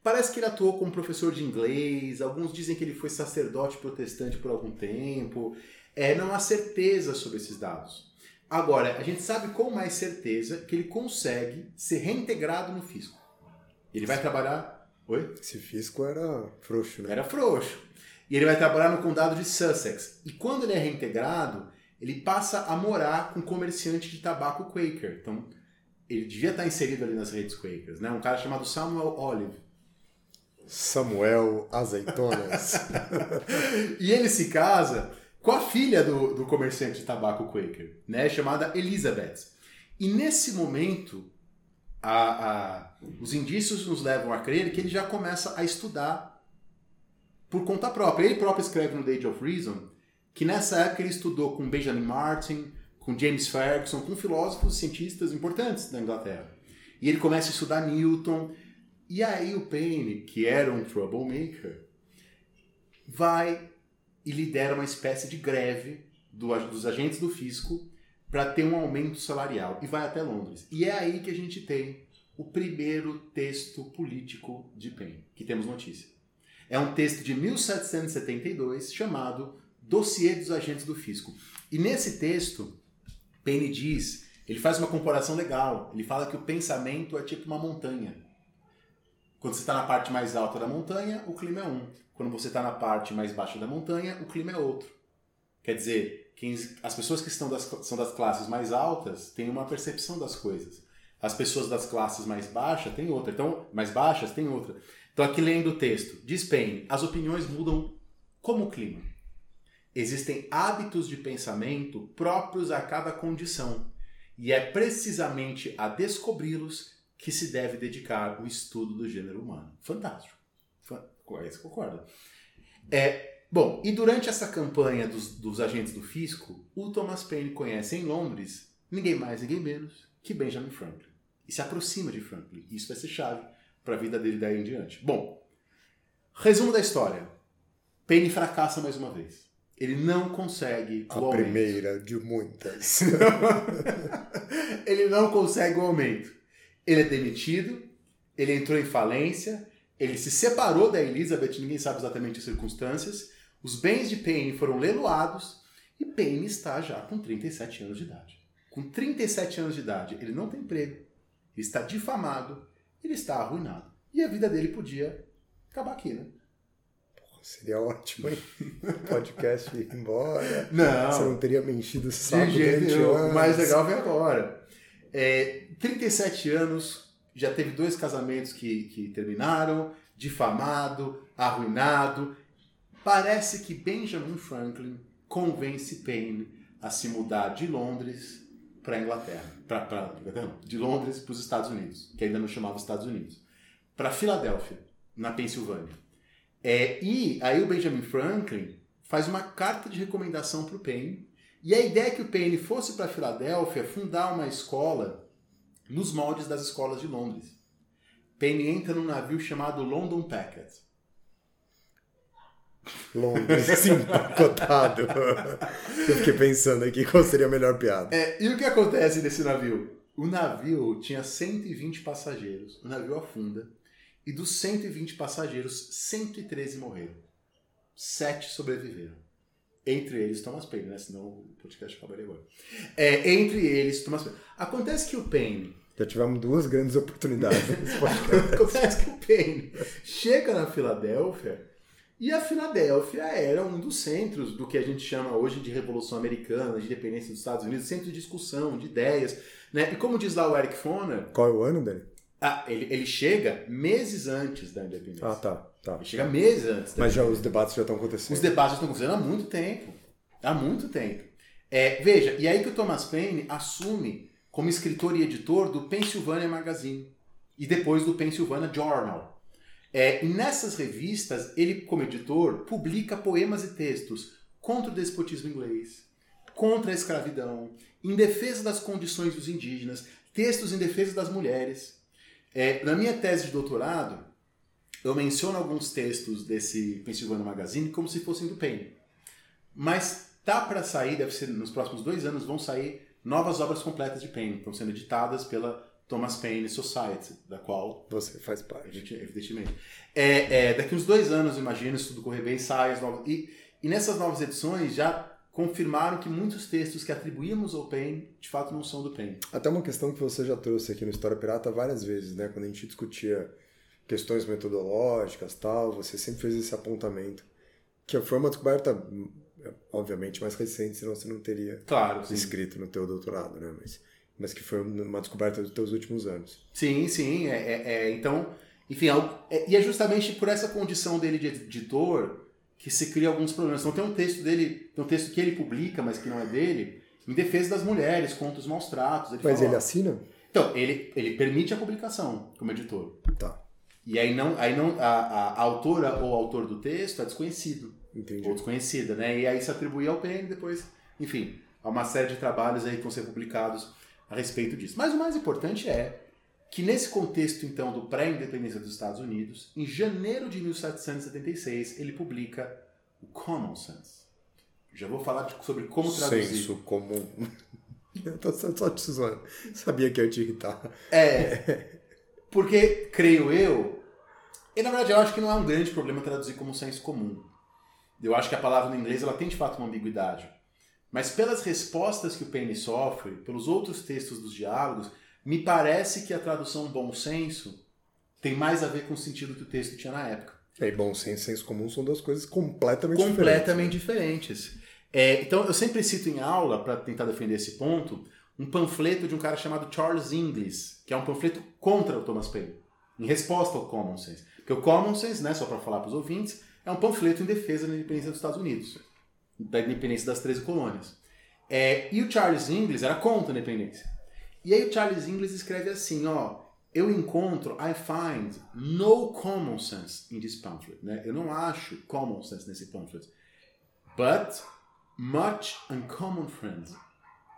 Speaker 2: Parece que ele atuou como professor de inglês, alguns dizem que ele foi sacerdote protestante por algum tempo. É, não há certeza sobre esses dados. Agora, a gente sabe com mais certeza que ele consegue ser reintegrado no fisco. Ele vai trabalhar. Oi?
Speaker 1: Esse fisco era frouxo, né?
Speaker 2: Era frouxo. E ele vai trabalhar no condado de Sussex. E quando ele é reintegrado, ele passa a morar com um comerciante de tabaco Quaker. Então, ele devia estar inserido ali nas redes Quakers, né? Um cara chamado Samuel Olive.
Speaker 1: Samuel Azeitonas. [LAUGHS]
Speaker 2: e ele se casa com a filha do, do comerciante de tabaco Quaker, né? Chamada Elizabeth. E nesse momento, a, a, os indícios nos levam a crer que ele já começa a estudar por conta própria. Ele próprio escreve no The Age of Reason que nessa época ele estudou com Benjamin Martin, com James Ferguson, com filósofos e cientistas importantes da Inglaterra. E ele começa a estudar Newton. E aí o Paine, que era um troublemaker, vai e lidera uma espécie de greve do, dos agentes do fisco para ter um aumento salarial e vai até Londres. E é aí que a gente tem o primeiro texto político de Paine, que temos notícia. É um texto de 1772 chamado Dossiê dos Agentes do Fisco. E nesse texto, Paine diz, ele faz uma comparação legal. Ele fala que o pensamento é tipo uma montanha. Quando você está na parte mais alta da montanha, o clima é um. Quando você está na parte mais baixa da montanha, o clima é outro. Quer dizer, quem, as pessoas que estão das, são das classes mais altas têm uma percepção das coisas. As pessoas das classes mais baixas têm outra. Então, mais baixas têm outra. Então, aqui lendo o texto, diz Paine, as opiniões mudam como o clima. Existem hábitos de pensamento próprios a cada condição, e é precisamente a descobri-los que se deve dedicar o estudo do gênero humano. Fantástico. Você concorda? É, bom, e durante essa campanha dos, dos agentes do fisco, o Thomas Paine conhece em Londres ninguém mais, ninguém menos que Benjamin Franklin. E se aproxima de Franklin. Isso vai ser chave para a vida dele daí em diante. Bom, resumo da história. Paine fracassa mais uma vez. Ele não consegue
Speaker 1: a o primeira de muitas. [LAUGHS]
Speaker 2: ele não consegue o aumento. Ele é demitido, ele entrou em falência, ele se separou da Elizabeth, ninguém sabe exatamente as circunstâncias. Os bens de Paine foram leiloados e Paine está já com 37 anos de idade. Com 37 anos de idade, ele não tem emprego, ele está difamado, ele está arruinado. E a vida dele podia acabar aqui, né?
Speaker 1: Seria ótimo, hein? [LAUGHS] Podcast ir embora.
Speaker 2: Não.
Speaker 1: Você não teria me enchido o saco durante
Speaker 2: anos. O mais legal vem agora. É, 37 anos, já teve dois casamentos que, que terminaram, difamado, arruinado. Parece que Benjamin Franklin convence Paine a se mudar de Londres para a Inglaterra. Pra, pra, de Londres para os Estados Unidos, que ainda não chamava Estados Unidos. Para Filadélfia, na Pensilvânia. É, e aí o Benjamin Franklin faz uma carta de recomendação para o Paine. E a ideia é que o Paine fosse para Filadélfia fundar uma escola nos moldes das escolas de Londres. Paine entra num navio chamado London Packet.
Speaker 1: Londres, [LAUGHS] assim, empacotado. Eu fiquei pensando aqui qual seria a melhor piada.
Speaker 2: É, e o que acontece nesse navio? O navio tinha 120 passageiros. O navio afunda. E dos 120 passageiros, 113 morreram. Sete sobreviveram. Entre eles, Thomas Paine, né? Senão o podcast acabaria agora. É, entre eles, Thomas Paine. Acontece que o Paine.
Speaker 1: Já tivemos duas grandes oportunidades.
Speaker 2: Acontece que o Paine chega na Filadélfia e a Filadélfia era um dos centros do que a gente chama hoje de Revolução Americana, de independência dos Estados Unidos, centro de discussão, de ideias. Né? E como diz lá o Eric Foner.
Speaker 1: Qual é o ano dele?
Speaker 2: Ah, ele, ele chega meses antes da independência.
Speaker 1: Ah, tá. tá.
Speaker 2: Ele chega meses antes.
Speaker 1: Mas já os debates já estão acontecendo.
Speaker 2: Os debates já estão acontecendo há muito tempo. Há muito tempo. É, veja, e aí que o Thomas Paine assume como escritor e editor do Pennsylvania Magazine e depois do Pennsylvania Journal. É, nessas revistas, ele, como editor, publica poemas e textos contra o despotismo inglês, contra a escravidão, em defesa das condições dos indígenas, textos em defesa das mulheres. É, na minha tese de doutorado, eu menciono alguns textos desse Pennsylvania Magazine como se fossem do Paine. Mas tá para sair, deve ser nos próximos dois anos, vão sair novas obras completas de Paine. Estão sendo editadas pela Thomas Paine Society, da qual
Speaker 1: você faz parte.
Speaker 2: Evidentemente. É, é, daqui uns dois anos, imagino, se tudo correr bem, sai as novas. E, e nessas novas edições já confirmaram que muitos textos que atribuímos ao Paine, de fato, não são do Paine.
Speaker 1: Até uma questão que você já trouxe aqui no História Pirata várias vezes, né? Quando a gente discutia questões metodológicas tal, você sempre fez esse apontamento. Que foi uma descoberta, obviamente, mais recente, senão você não teria
Speaker 2: claro,
Speaker 1: escrito no teu doutorado, né? Mas, mas que foi uma descoberta dos teus últimos anos.
Speaker 2: Sim, sim. É, é, é então, enfim, é, e é justamente por essa condição dele de editor que se cria alguns problemas. Então tem um texto dele, tem um texto que ele publica, mas que não é dele, em defesa das mulheres, contra os maus tratos.
Speaker 1: Ele mas fala, ele assina?
Speaker 2: Então, ele, ele permite a publicação como editor.
Speaker 1: Tá.
Speaker 2: E aí não, aí não a, a, a autora ou autor do texto é desconhecido.
Speaker 1: Entendi.
Speaker 2: Ou desconhecida, né? E aí se atribui ao PN depois, enfim, há uma série de trabalhos aí que vão ser publicados a respeito disso. Mas o mais importante é que nesse contexto então do pré-independência dos Estados Unidos, em janeiro de 1776, ele publica o Common Sense. Já vou falar de, sobre como traduzir.
Speaker 1: Senso comum. [LAUGHS] Eu tô só te zoando. Sabia que ia te irritar.
Speaker 2: É. [LAUGHS] Porque, creio eu, e na verdade eu acho que não é um grande problema traduzir como senso comum. Eu acho que a palavra no inglês ela tem de fato uma ambiguidade. Mas pelas respostas que o Penny sofre, pelos outros textos dos diálogos, me parece que a tradução bom senso tem mais a ver com o sentido que o texto tinha na época.
Speaker 1: É, e bom senso e senso comum são duas coisas completamente,
Speaker 2: completamente
Speaker 1: diferentes.
Speaker 2: diferentes. É, então eu sempre cito em aula, para tentar defender esse ponto, um panfleto de um cara chamado Charles Inglis, que é um panfleto contra o Thomas Paine, em resposta ao Common Sense. Porque o Common Sense, né, só para falar para os ouvintes, é um panfleto em defesa da independência dos Estados Unidos, da independência das 13 colônias. É, e o Charles Inglis era contra a independência. E aí o Charles Inglis escreve assim, ó, eu encontro, I find no common sense in this pamphlet. Né? Eu não acho common sense nesse pamphlet. But much uncommon friends.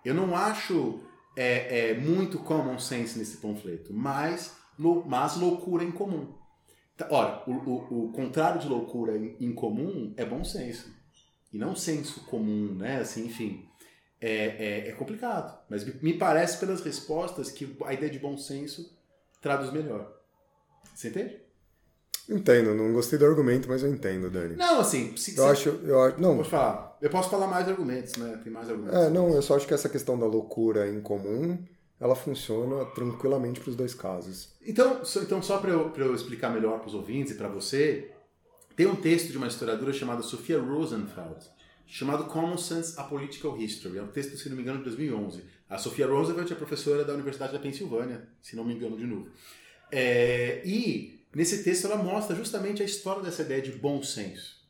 Speaker 2: Eu não acho é, é, muito common sense nesse panfleto, mas, mas loucura em comum. Tá, ora, o, o, o, contrário de loucura em, comum é bom senso. E não senso comum, né? Assim, enfim, é, é, é complicado. Mas me parece pelas respostas que a ideia de bom senso traduz melhor. Você entende?
Speaker 1: Entendo, não gostei do argumento, mas eu entendo, Dani.
Speaker 2: Não, assim, se,
Speaker 1: eu acho, eu acho, não.
Speaker 2: Pode falar. Eu posso falar mais argumentos, né? Tem mais argumentos.
Speaker 1: É, não, eu só acho que essa questão da loucura em comum, ela funciona tranquilamente para os dois casos.
Speaker 2: Então, então só para eu, eu explicar melhor para os ouvintes e para você, tem um texto de uma historiadora chamada Sofia Rosenfeld, chamado Common Sense: A Political History. É um texto, se não me engano, de 2011. A Sofia Roosevelt é professora da Universidade da Pensilvânia, se não me engano de novo. É, e Nesse texto ela mostra justamente a história dessa ideia de bom senso.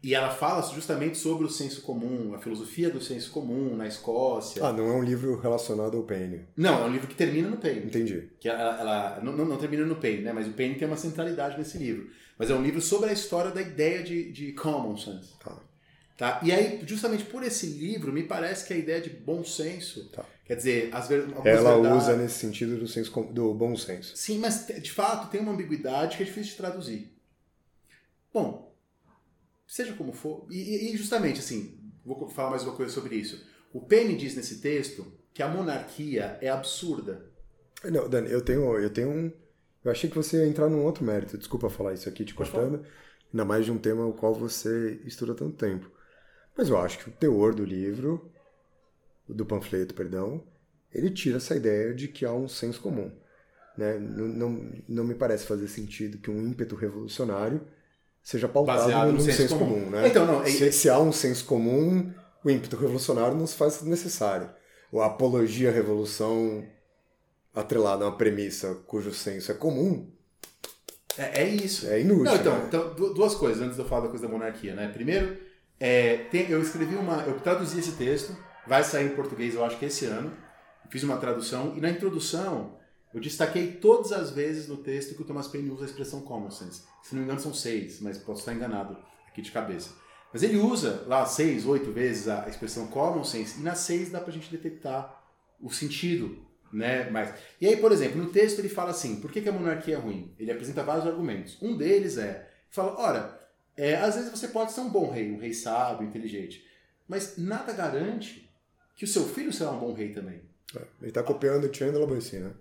Speaker 2: E ela fala justamente sobre o senso comum, a filosofia do senso comum na Escócia.
Speaker 1: Ah, não é um livro relacionado ao Paine.
Speaker 2: Não, é um livro que termina no Paine.
Speaker 1: Entendi.
Speaker 2: Que ela, ela não, não, termina no Paine, né? Mas o Paine tem uma centralidade nesse livro. Mas é um livro sobre a história da ideia de, de common sense.
Speaker 1: Tá.
Speaker 2: Tá? E aí, justamente por esse livro, me parece que a ideia de bom senso
Speaker 1: tá.
Speaker 2: Quer dizer, as ver,
Speaker 1: Ela verdades... usa nesse sentido do, senso, do bom senso.
Speaker 2: Sim, mas de fato tem uma ambiguidade que é difícil de traduzir. Bom, seja como for, e, e justamente assim, vou falar mais uma coisa sobre isso. O Penny diz nesse texto que a monarquia é absurda.
Speaker 1: Não, Dani, eu tenho, eu tenho um. Eu achei que você ia entrar num outro mérito. Desculpa falar isso aqui te cortando. Ainda mais de um tema o qual você estuda tanto tempo. Mas eu acho que o teor do livro do panfleto, perdão, ele tira essa ideia de que há um senso comum. Né? Não, não, não me parece fazer sentido que um ímpeto revolucionário seja pautado Baseado no, senso, senso comum. comum. né?
Speaker 2: Então, não,
Speaker 1: é... se, se, há um senso comum, o ímpeto revolucionário não se faz necessário. Ou a apologia à revolução atrelada a uma premissa cujo senso é comum.
Speaker 2: É, é isso.
Speaker 1: É inútil. Não,
Speaker 2: então,
Speaker 1: né?
Speaker 2: então, duas coisas antes de eu falar da coisa da monarquia. Né? Primeiro, é, tem, eu escrevi uma. Eu traduzi esse texto Vai sair em português, eu acho que esse ano. Fiz uma tradução e na introdução eu destaquei todas as vezes no texto que o Thomas Paine usa a expressão common sense. Se não me engano são seis, mas posso estar enganado aqui de cabeça. Mas ele usa lá seis, oito vezes a expressão common sense e nas seis dá pra gente detectar o sentido, né? Mas, e aí, por exemplo, no texto ele fala assim, por que, que a monarquia é ruim? Ele apresenta vários argumentos. Um deles é, fala, ora, é, às vezes você pode ser um bom rei, um rei sábio, inteligente, mas nada garante que o seu filho será um bom rei também.
Speaker 1: É, ele está copiando o Chandler Boissy, né?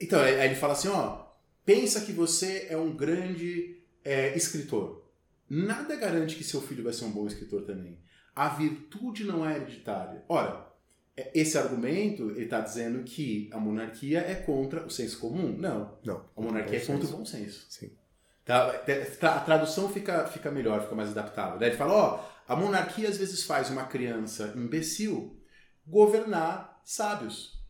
Speaker 2: Então, aí ele fala assim, ó, pensa que você é um grande é, escritor. Nada garante que seu filho vai ser um bom escritor também. A virtude não é hereditária. Ora, é, esse argumento, ele está dizendo que a monarquia é contra o senso comum. Não.
Speaker 1: Não.
Speaker 2: A monarquia é contra o bom senso.
Speaker 1: Sim.
Speaker 2: Tá? A tradução fica, fica melhor, fica mais adaptável. Ele fala, ó, a monarquia às vezes faz uma criança imbecil governar sábios.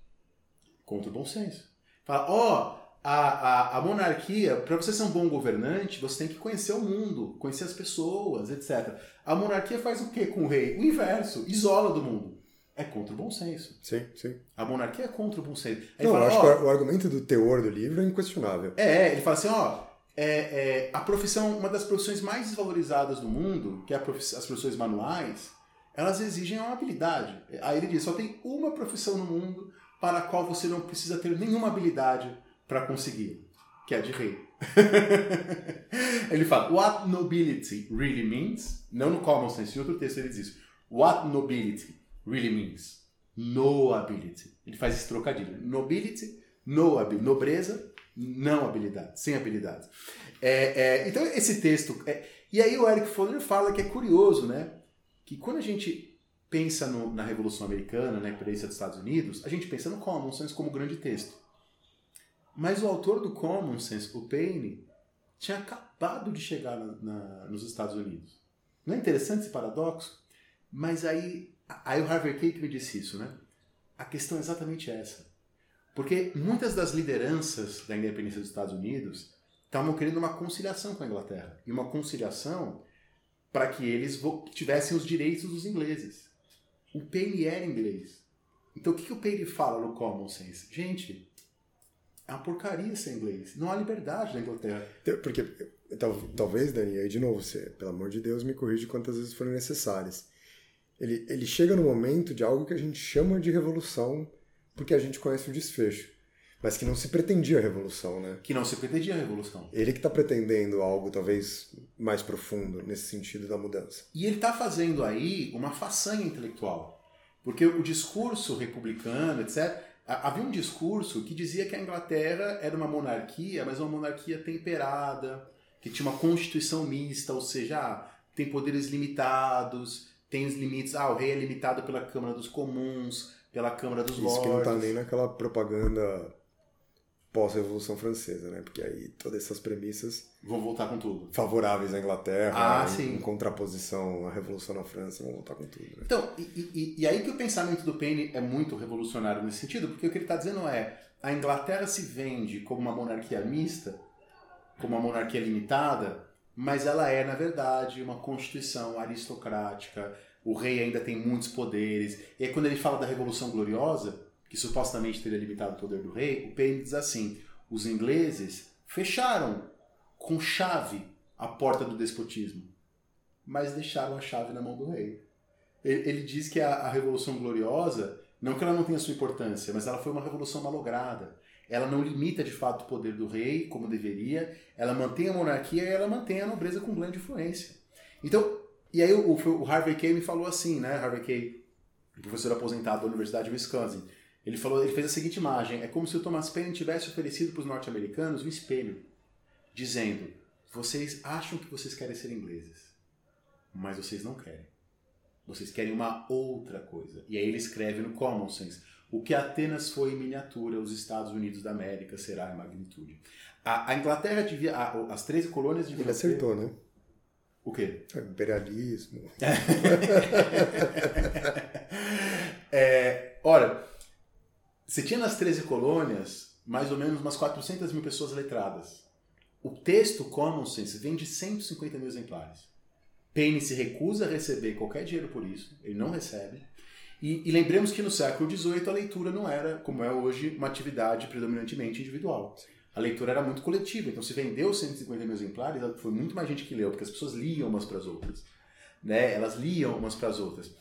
Speaker 2: Contra o bom senso. Fala, ó, a, a, a monarquia, para você ser um bom governante, você tem que conhecer o mundo, conhecer as pessoas, etc. A monarquia faz o quê com o rei? O inverso, isola do mundo. É contra o bom senso.
Speaker 1: Sim, sim.
Speaker 2: A monarquia é contra o bom senso.
Speaker 1: Aí Não, fala, eu acho ó, que o argumento do teor do livro é inquestionável.
Speaker 2: É, ele fala assim, ó, é, é, a profissão, uma das profissões mais desvalorizadas do mundo, que é profiss as profissões manuais, elas exigem uma habilidade. Aí ele diz, só tem uma profissão no mundo para a qual você não precisa ter nenhuma habilidade para conseguir, que é de rei. [LAUGHS] ele fala, what nobility really means, não no common sense, em outro texto ele diz, what nobility really means, no ability. Ele faz esse trocadilho, nobility, no ability, nobreza, não habilidade, sem habilidade. É, é, então esse texto, é, e aí o Eric Fowler fala que é curioso, né, que quando a gente pensa no, na Revolução Americana, na experiência dos Estados Unidos, a gente pensa no common sense como grande texto. Mas o autor do Common Sense, o Paine, tinha acabado de chegar na, na, nos Estados Unidos. Não é interessante esse paradoxo? Mas aí, aí o Harvey Cake me disse isso, né? A questão é exatamente essa. Porque muitas das lideranças da independência dos Estados Unidos estavam querendo uma conciliação com a Inglaterra. E uma conciliação para que eles tivessem os direitos dos ingleses. O Paine era inglês. Então o que, que o Paine fala no Common Sense? Gente, é uma porcaria ser inglês. Não há liberdade na Inglaterra.
Speaker 1: Porque, tal, talvez, Dani, aí de novo, você, pelo amor de Deus, me corrige quantas vezes forem necessárias. Ele, ele chega no momento de algo que a gente chama de revolução porque a gente conhece o desfecho. Mas que não se pretendia a revolução, né?
Speaker 2: Que não se pretendia a revolução.
Speaker 1: Ele que está pretendendo algo talvez mais profundo nesse sentido da mudança.
Speaker 2: E ele está fazendo aí uma façanha intelectual. Porque o discurso republicano, etc., Havia um discurso que dizia que a Inglaterra era uma monarquia, mas uma monarquia temperada, que tinha uma constituição mista, ou seja, ah, tem poderes limitados, tem os limites. Ah, o rei é limitado pela Câmara dos Comuns, pela Câmara dos
Speaker 1: Isso
Speaker 2: Lordes.
Speaker 1: Isso que não está nem naquela propaganda pós-Revolução Francesa, né? Porque aí todas essas premissas
Speaker 2: vão voltar com tudo.
Speaker 1: Favoráveis à Inglaterra,
Speaker 2: ah,
Speaker 1: em, em, contraposição à Revolução na França, vão voltar com tudo. Né?
Speaker 2: Então, e, e, e, aí que o pensamento do Paine é muito revolucionário nesse sentido, porque o que ele está dizendo é a Inglaterra se vende como uma monarquia mista, como uma monarquia limitada, mas ela é, na verdade, uma constituição aristocrática, o rei ainda tem muitos poderes. E aí quando ele fala da Revolução Gloriosa, que supostamente teria limitado o poder do rei, o Paine diz assim: os ingleses fecharam com chave a porta do despotismo, mas deixaram a chave na mão do rei. Ele, ele diz que a, a Revolução Gloriosa, não que ela não tenha sua importância, mas ela foi uma revolução malograda. Ela não limita de fato o poder do rei como deveria, ela mantém a monarquia e ela mantém a nobreza com grande influência. Então, e aí o, o Harvey Kay me falou assim, né? Harvey Kay, professor aposentado da Universidade de Wisconsin, ele falou, ele fez a seguinte imagem: é como se o Thomas Paine tivesse oferecido para os norte-americanos um espelho, dizendo: vocês acham que vocês querem ser ingleses, mas vocês não querem. Vocês querem uma outra coisa. E aí ele escreve no Common Sense: o que Atenas foi em miniatura, os Estados Unidos da América será em magnitude. A, a Inglaterra devia, a, as 13 colônias deviam.
Speaker 1: Ele acertou,
Speaker 2: ter...
Speaker 1: né?
Speaker 2: O quê?
Speaker 1: É, imperialismo. [LAUGHS]
Speaker 2: é, olha, você tinha nas 13 colônias mais ou menos umas 400 mil pessoas letradas. O texto Common Sense vende 150 mil exemplares. Paine se recusa a receber qualquer dinheiro por isso, ele não recebe. E, e, lembremos que no século XVIII a leitura não era, como é hoje, uma atividade predominantemente individual. A leitura era muito coletiva, então se vendeu 150 mil exemplares, foi muito mais gente que leu, porque as pessoas liam umas para as outras. Né? Elas liam umas para as outras.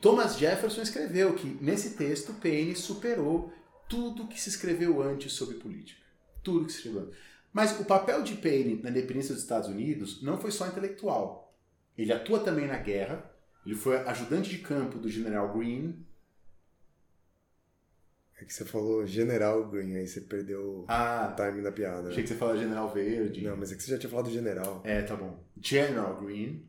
Speaker 2: Thomas Jefferson escreveu que nesse texto Paine superou tudo que se escreveu antes sobre política. Tudo que se escreveu antes. Mas o papel de Paine na independência dos Estados Unidos não foi só intelectual. Ele atua também na guerra. Ele foi ajudante de campo do general Greene.
Speaker 1: É que você falou General Green, aí você perdeu
Speaker 2: Ah,
Speaker 1: o time da piada.
Speaker 2: achei que você falava General Verde.
Speaker 1: Não, mas é que você já tinha falado General.
Speaker 2: É, tá bom. General Green.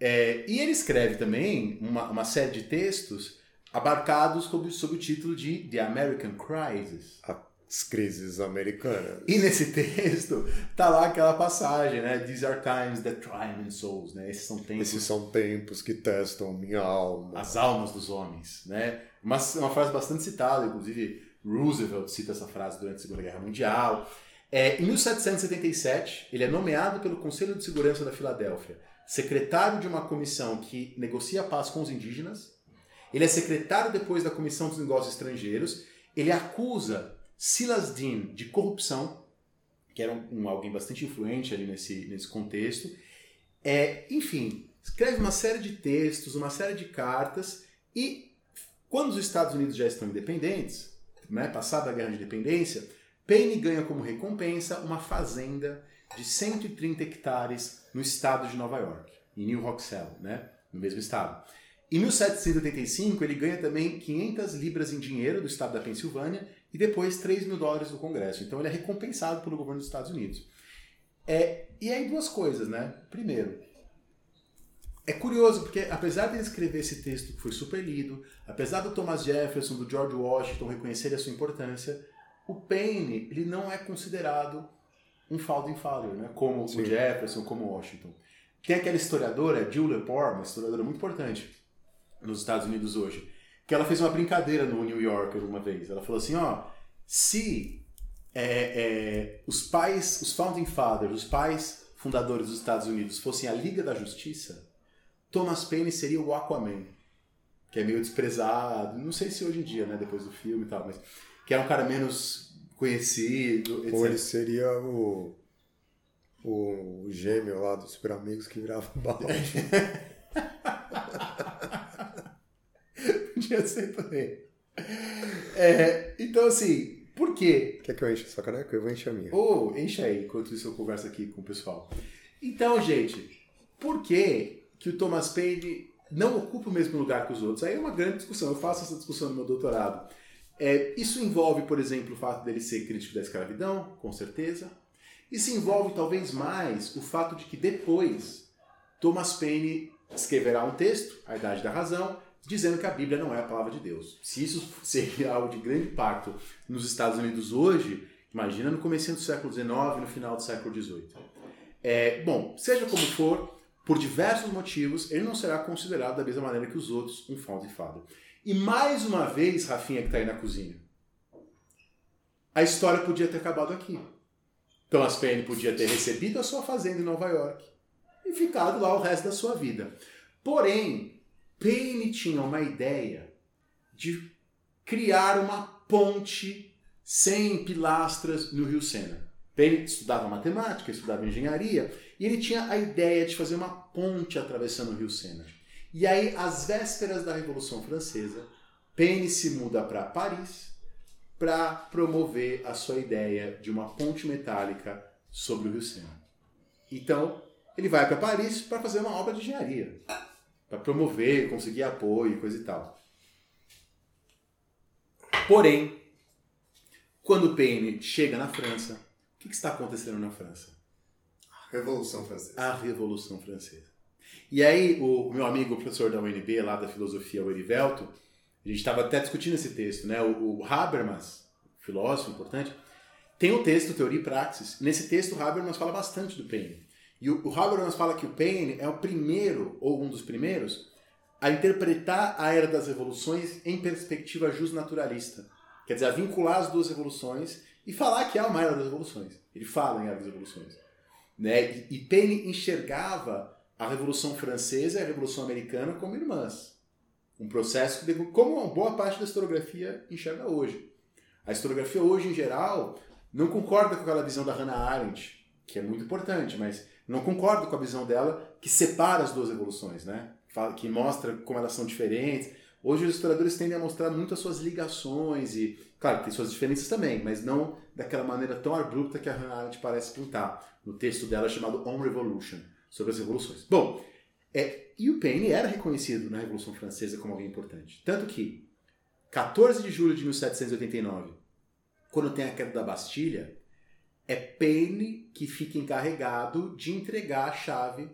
Speaker 2: É, e ele escreve também uma, uma série de textos abarcados sob, sob o título de The American Crisis.
Speaker 1: As crises americanas.
Speaker 2: E nesse texto tá lá aquela passagem, né? These are times that try men's souls, né? Esses são tempos,
Speaker 1: Esses são tempos que testam minha alma.
Speaker 2: as almas dos homens, né? Uma, uma frase bastante citada, inclusive Roosevelt cita essa frase durante a Segunda Guerra Mundial. É, em 1777, ele é nomeado pelo Conselho de Segurança da Filadélfia secretário de uma comissão que negocia a paz com os indígenas. Ele é secretário depois da Comissão dos Negócios Estrangeiros. Ele acusa Silas Dean de corrupção, que era um, um alguém bastante influente ali nesse, nesse contexto. É, enfim, escreve uma série de textos, uma série de cartas e quando os Estados Unidos já estão independentes, né, passada a guerra de independência, Payne ganha como recompensa uma fazenda de 130 hectares no estado de Nova York, em New Roxelle, né, no mesmo estado. Em 1785, ele ganha também 500 libras em dinheiro do estado da Pensilvânia e depois 3 mil dólares do Congresso. Então ele é recompensado pelo governo dos Estados Unidos. É, e aí duas coisas, né? Primeiro, é curioso, porque apesar de ele escrever esse texto que foi super lido, apesar do Thomas Jefferson, do George Washington reconhecerem a sua importância, o Paine ele não é considerado um founding father, né? como
Speaker 1: Sim.
Speaker 2: o Jefferson, como o Washington. Tem aquela historiadora, Jill Lepore, uma historiadora muito importante nos Estados Unidos hoje, que ela fez uma brincadeira no New Yorker uma vez. Ela falou assim, ó, se é, é, os pais, os founding fathers, os pais fundadores dos Estados Unidos fossem a Liga da Justiça, Thomas Paine seria o Aquaman, que é meio desprezado, não sei se hoje em dia, né, depois do filme e tal, mas que era um cara menos conhecido, etc.
Speaker 1: Ou ele seria o, o gêmeo lá dos Super Amigos que virava balde. [LAUGHS]
Speaker 2: Podia ser também. É, então, assim, por quê?
Speaker 1: Quer que eu enche a sua caneca? Eu vou encher a minha.
Speaker 2: Ou enche aí, enquanto isso eu converso aqui com o pessoal. Então, gente, por que, que o Thomas Paine não ocupa o mesmo lugar que os outros? Aí é uma grande discussão. Eu faço essa discussão no meu doutorado. É, isso envolve, por exemplo, o fato dele ser crítico da escravidão, com certeza. Isso envolve talvez mais o fato de que depois Thomas Paine escreverá um texto, A Idade da Razão, dizendo que a Bíblia não é a palavra de Deus. Se isso [LAUGHS] seria algo de grande impacto nos Estados Unidos hoje, imagina no começo do século XIX no final do século XVIII. É, bom, seja como for, por diversos motivos, ele não será considerado da mesma maneira que os outros um founding father. E mais uma vez, Rafinha que está aí na cozinha, a história podia ter acabado aqui. Thomas Paine podia ter recebido a sua fazenda em Nova York e ficado lá o resto da sua vida. Porém, Paine tinha uma ideia de criar uma ponte sem pilastras no Rio Sena. Paine estudava matemática, estudava engenharia, e ele tinha a ideia de fazer uma ponte atravessando o Rio Sena. E aí, às vésperas da Revolução Francesa, Paine se muda para Paris para promover a sua ideia de uma ponte metálica sobre o Rio Sena. Então, ele vai para Paris para fazer uma obra de engenharia, para promover, conseguir apoio, coisa e tal. Porém, quando Paine chega na França, o que, que está acontecendo na França?
Speaker 1: Revolução Francesa.
Speaker 2: A Revolução Francesa. E aí, o meu amigo, o professor da UNB, lá da filosofia, o Erivelto, a gente estava até discutindo esse texto, né? O, o Habermas, filósofo importante, tem o texto Teoria e Praxis. Nesse texto, o Habermas fala bastante do Paine. E o, o Habermas fala que o Paine é o primeiro, ou um dos primeiros, a interpretar a Era das Revoluções em perspectiva justnaturalista. Quer dizer, a vincular as duas revoluções e falar que há uma Era das Revoluções. Ele fala em Era das Revoluções. Né? E, e Paine enxergava a Revolução Francesa e a Revolução Americana como irmãs. Um processo que, como boa parte da historiografia enxerga hoje. A historiografia hoje, em geral, não concorda com aquela visão da Hannah Arendt, que é muito importante, mas não concorda com a visão dela que separa as duas revoluções, né? Que mostra como elas são diferentes. Hoje os historiadores tendem a mostrar muito as suas ligações e, claro, tem suas diferenças também, mas não daquela maneira tão abrupta que a Hannah Arendt parece pintar no texto dela chamado On Revolution, sobre as revoluções. Bom, é, e o Paine era reconhecido na Revolução Francesa como alguém importante. Tanto que 14 de julho de 1789, quando tem a queda da Bastilha, é Paine que fica encarregado de entregar a chave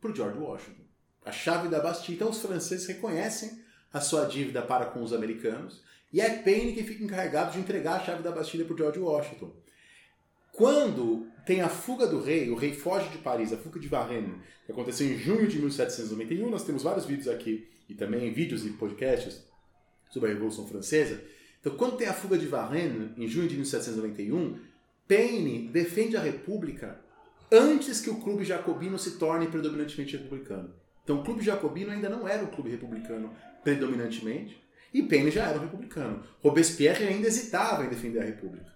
Speaker 2: para George Washington. A chave da Bastilha. Então os franceses reconhecem a sua dívida para com os americanos e é Paine que fica encarregado de entregar a chave da Bastilha para George Washington. Quando tem a fuga do rei, o rei foge de Paris, a fuga de Varennes, que aconteceu em junho de 1791, nós temos vários vídeos aqui, e também vídeos e podcasts sobre a Revolução Francesa. Então, quando tem a fuga de Varennes, em junho de 1791, Paine defende a República antes que o clube jacobino se torne predominantemente republicano. Então, o clube jacobino ainda não era um clube republicano predominantemente, e Paine já era um republicano. Robespierre ainda hesitava em defender a República.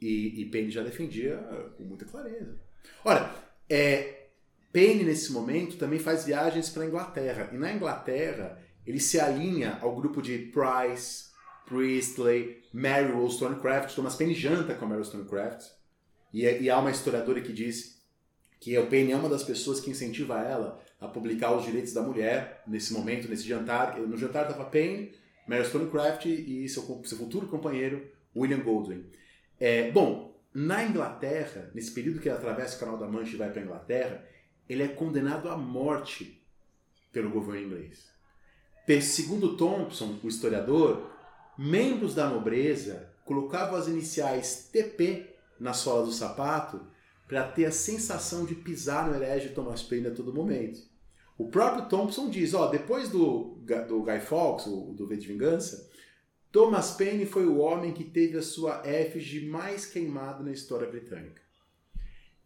Speaker 2: E, e Paine já defendia com muita clareza. Ora, é, Paine, nesse momento, também faz viagens para a Inglaterra. E na Inglaterra, ele se alinha ao grupo de Price, Priestley, Mary Wollstonecraft. Thomas Paine janta com a Mary Wollstonecraft. E, e há uma historiadora que diz que o Paine é uma das pessoas que incentiva ela a publicar os direitos da mulher nesse momento, nesse jantar. No jantar estava Paine, Mary Wollstonecraft e seu, seu futuro companheiro, William Goldwyn. É, bom, na Inglaterra, nesse período que ele atravessa o Canal da Mancha e vai para a Inglaterra, ele é condenado à morte pelo governo inglês. Segundo Thompson, o historiador, membros da nobreza colocavam as iniciais TP na sola do sapato para ter a sensação de pisar no herege Thomas Paine a todo momento. O próprio Thompson diz, ó, depois do, do Guy Fawkes, do V de Vingança, Thomas Paine foi o homem que teve a sua efígie mais queimada na história britânica.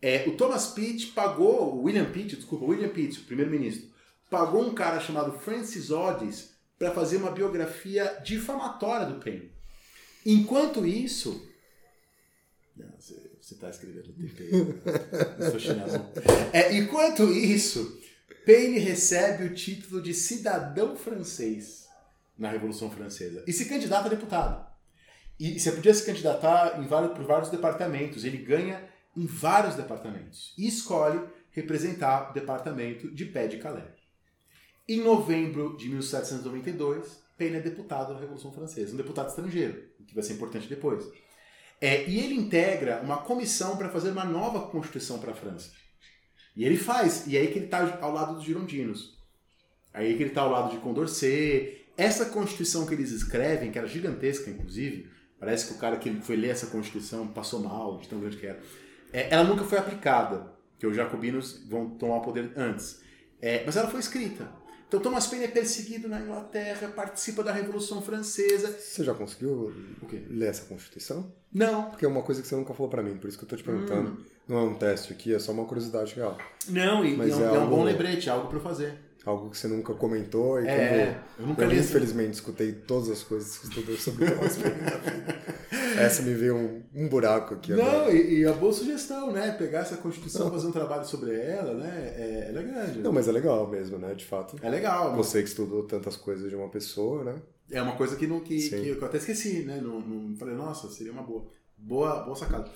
Speaker 2: É, o Thomas Pitt pagou, o William Pitt, desculpa, William Pitt, o primeiro-ministro, pagou um cara chamado Francis Otis para fazer uma biografia difamatória do Paine. Enquanto isso. você está escrevendo TP. Sou chinelão. [LAUGHS] É, enquanto isso, Paine recebe o título de cidadão francês na Revolução Francesa e se candidata a deputado. E você podia se candidatar vários, por vários departamentos. Ele ganha em vários departamentos e escolhe representar o departamento de Pé de Calais. Em novembro de 1792, Paine é deputado na Revolução Francesa, um deputado estrangeiro, que vai ser importante depois. É, e ele integra uma comissão para fazer uma nova constituição para a França. E ele faz, e é aí que ele está ao lado dos girondinos. Aí que ele está ao lado de Condorcet, essa Constituição que eles escrevem, que era gigantesca, inclusive, parece que o cara que foi ler essa Constituição passou mal, de tão grande que era, é, ela nunca foi aplicada, que os jacobinos vão tomar o poder antes. É, mas ela foi escrita. Então Thomas Paine é perseguido na Inglaterra, participa da Revolução Francesa.
Speaker 1: Você já conseguiu ler essa Constituição?
Speaker 2: Não.
Speaker 1: Porque é uma coisa que você nunca falou para mim, por isso que eu tô te perguntando. Hum. Não é um teste aqui, é só uma curiosidade real.
Speaker 2: Não, e, Mas é, é, um, é um bom lembrete, algo para fazer
Speaker 1: algo que você nunca comentou e
Speaker 2: é, como eu, nunca
Speaker 1: eu infelizmente escutei todas as coisas que estudou sobre Paine [LAUGHS] Essa me veio um, um buraco aqui
Speaker 2: Não, agora. E, e a boa sugestão, né? Pegar essa Constituição e fazer um trabalho sobre ela, né? É, ela é grande.
Speaker 1: Não, mas é legal mesmo, né? De fato.
Speaker 2: É legal.
Speaker 1: Você que estudou tantas coisas de uma pessoa, né?
Speaker 2: É uma coisa que, não, que, que eu até esqueci, né? Não, não, falei, nossa, seria uma boa. Boa, boa sacada.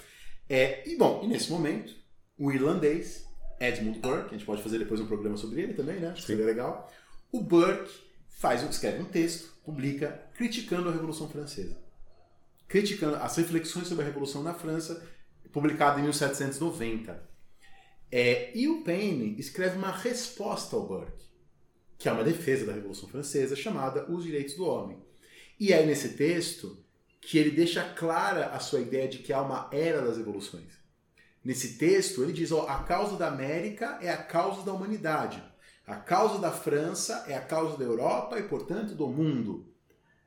Speaker 2: É, e bom, e nesse momento, o irlandês Edmund Burke, a gente pode fazer depois um programa sobre ele também, né? Acho que seria legal. O Burke faz, escreve um texto, publica, criticando a Revolução Francesa. Criticando as reflexões sobre a Revolução na França, publicado em 1790. É, e o Paine escreve uma resposta ao Burke, que é uma defesa da Revolução Francesa, chamada Os Direitos do Homem. E é nesse texto que ele deixa clara a sua ideia de que há uma era das revoluções. Nesse texto, ele diz: ó, a causa da América é a causa da humanidade. A causa da França é a causa da Europa e, portanto, do mundo.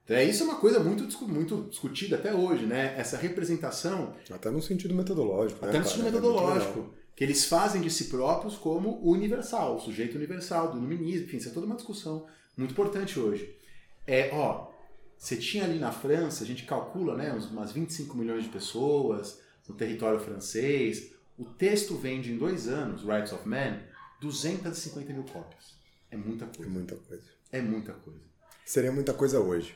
Speaker 2: Então, é, isso é uma coisa muito, muito discutida até hoje, né? Essa representação.
Speaker 1: Até no sentido metodológico.
Speaker 2: Até
Speaker 1: né,
Speaker 2: no sentido é metodológico. É que eles fazem de si próprios como o universal, o sujeito universal, do iluminismo, enfim, isso é toda uma discussão muito importante hoje. É, ó, você tinha ali na França, a gente calcula, né, umas 25 milhões de pessoas, no território francês. O texto vende em dois anos, Rights of Man, 250 mil cópias. É muita coisa.
Speaker 1: É muita coisa.
Speaker 2: É muita coisa.
Speaker 1: Seria muita coisa hoje.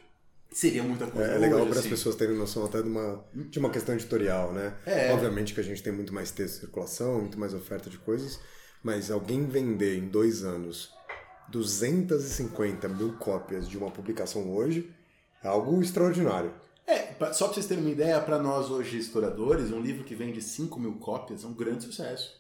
Speaker 2: Seria muita coisa.
Speaker 1: É, é legal para as assim. pessoas terem noção até de uma, de uma questão editorial, né? É. Obviamente que a gente tem muito mais texto em circulação, muito mais oferta de coisas, mas alguém vender em dois anos 250 mil cópias de uma publicação hoje é algo extraordinário.
Speaker 2: É, só para vocês terem uma ideia, para nós hoje historiadores, um livro que vende 5 mil cópias é um grande sucesso.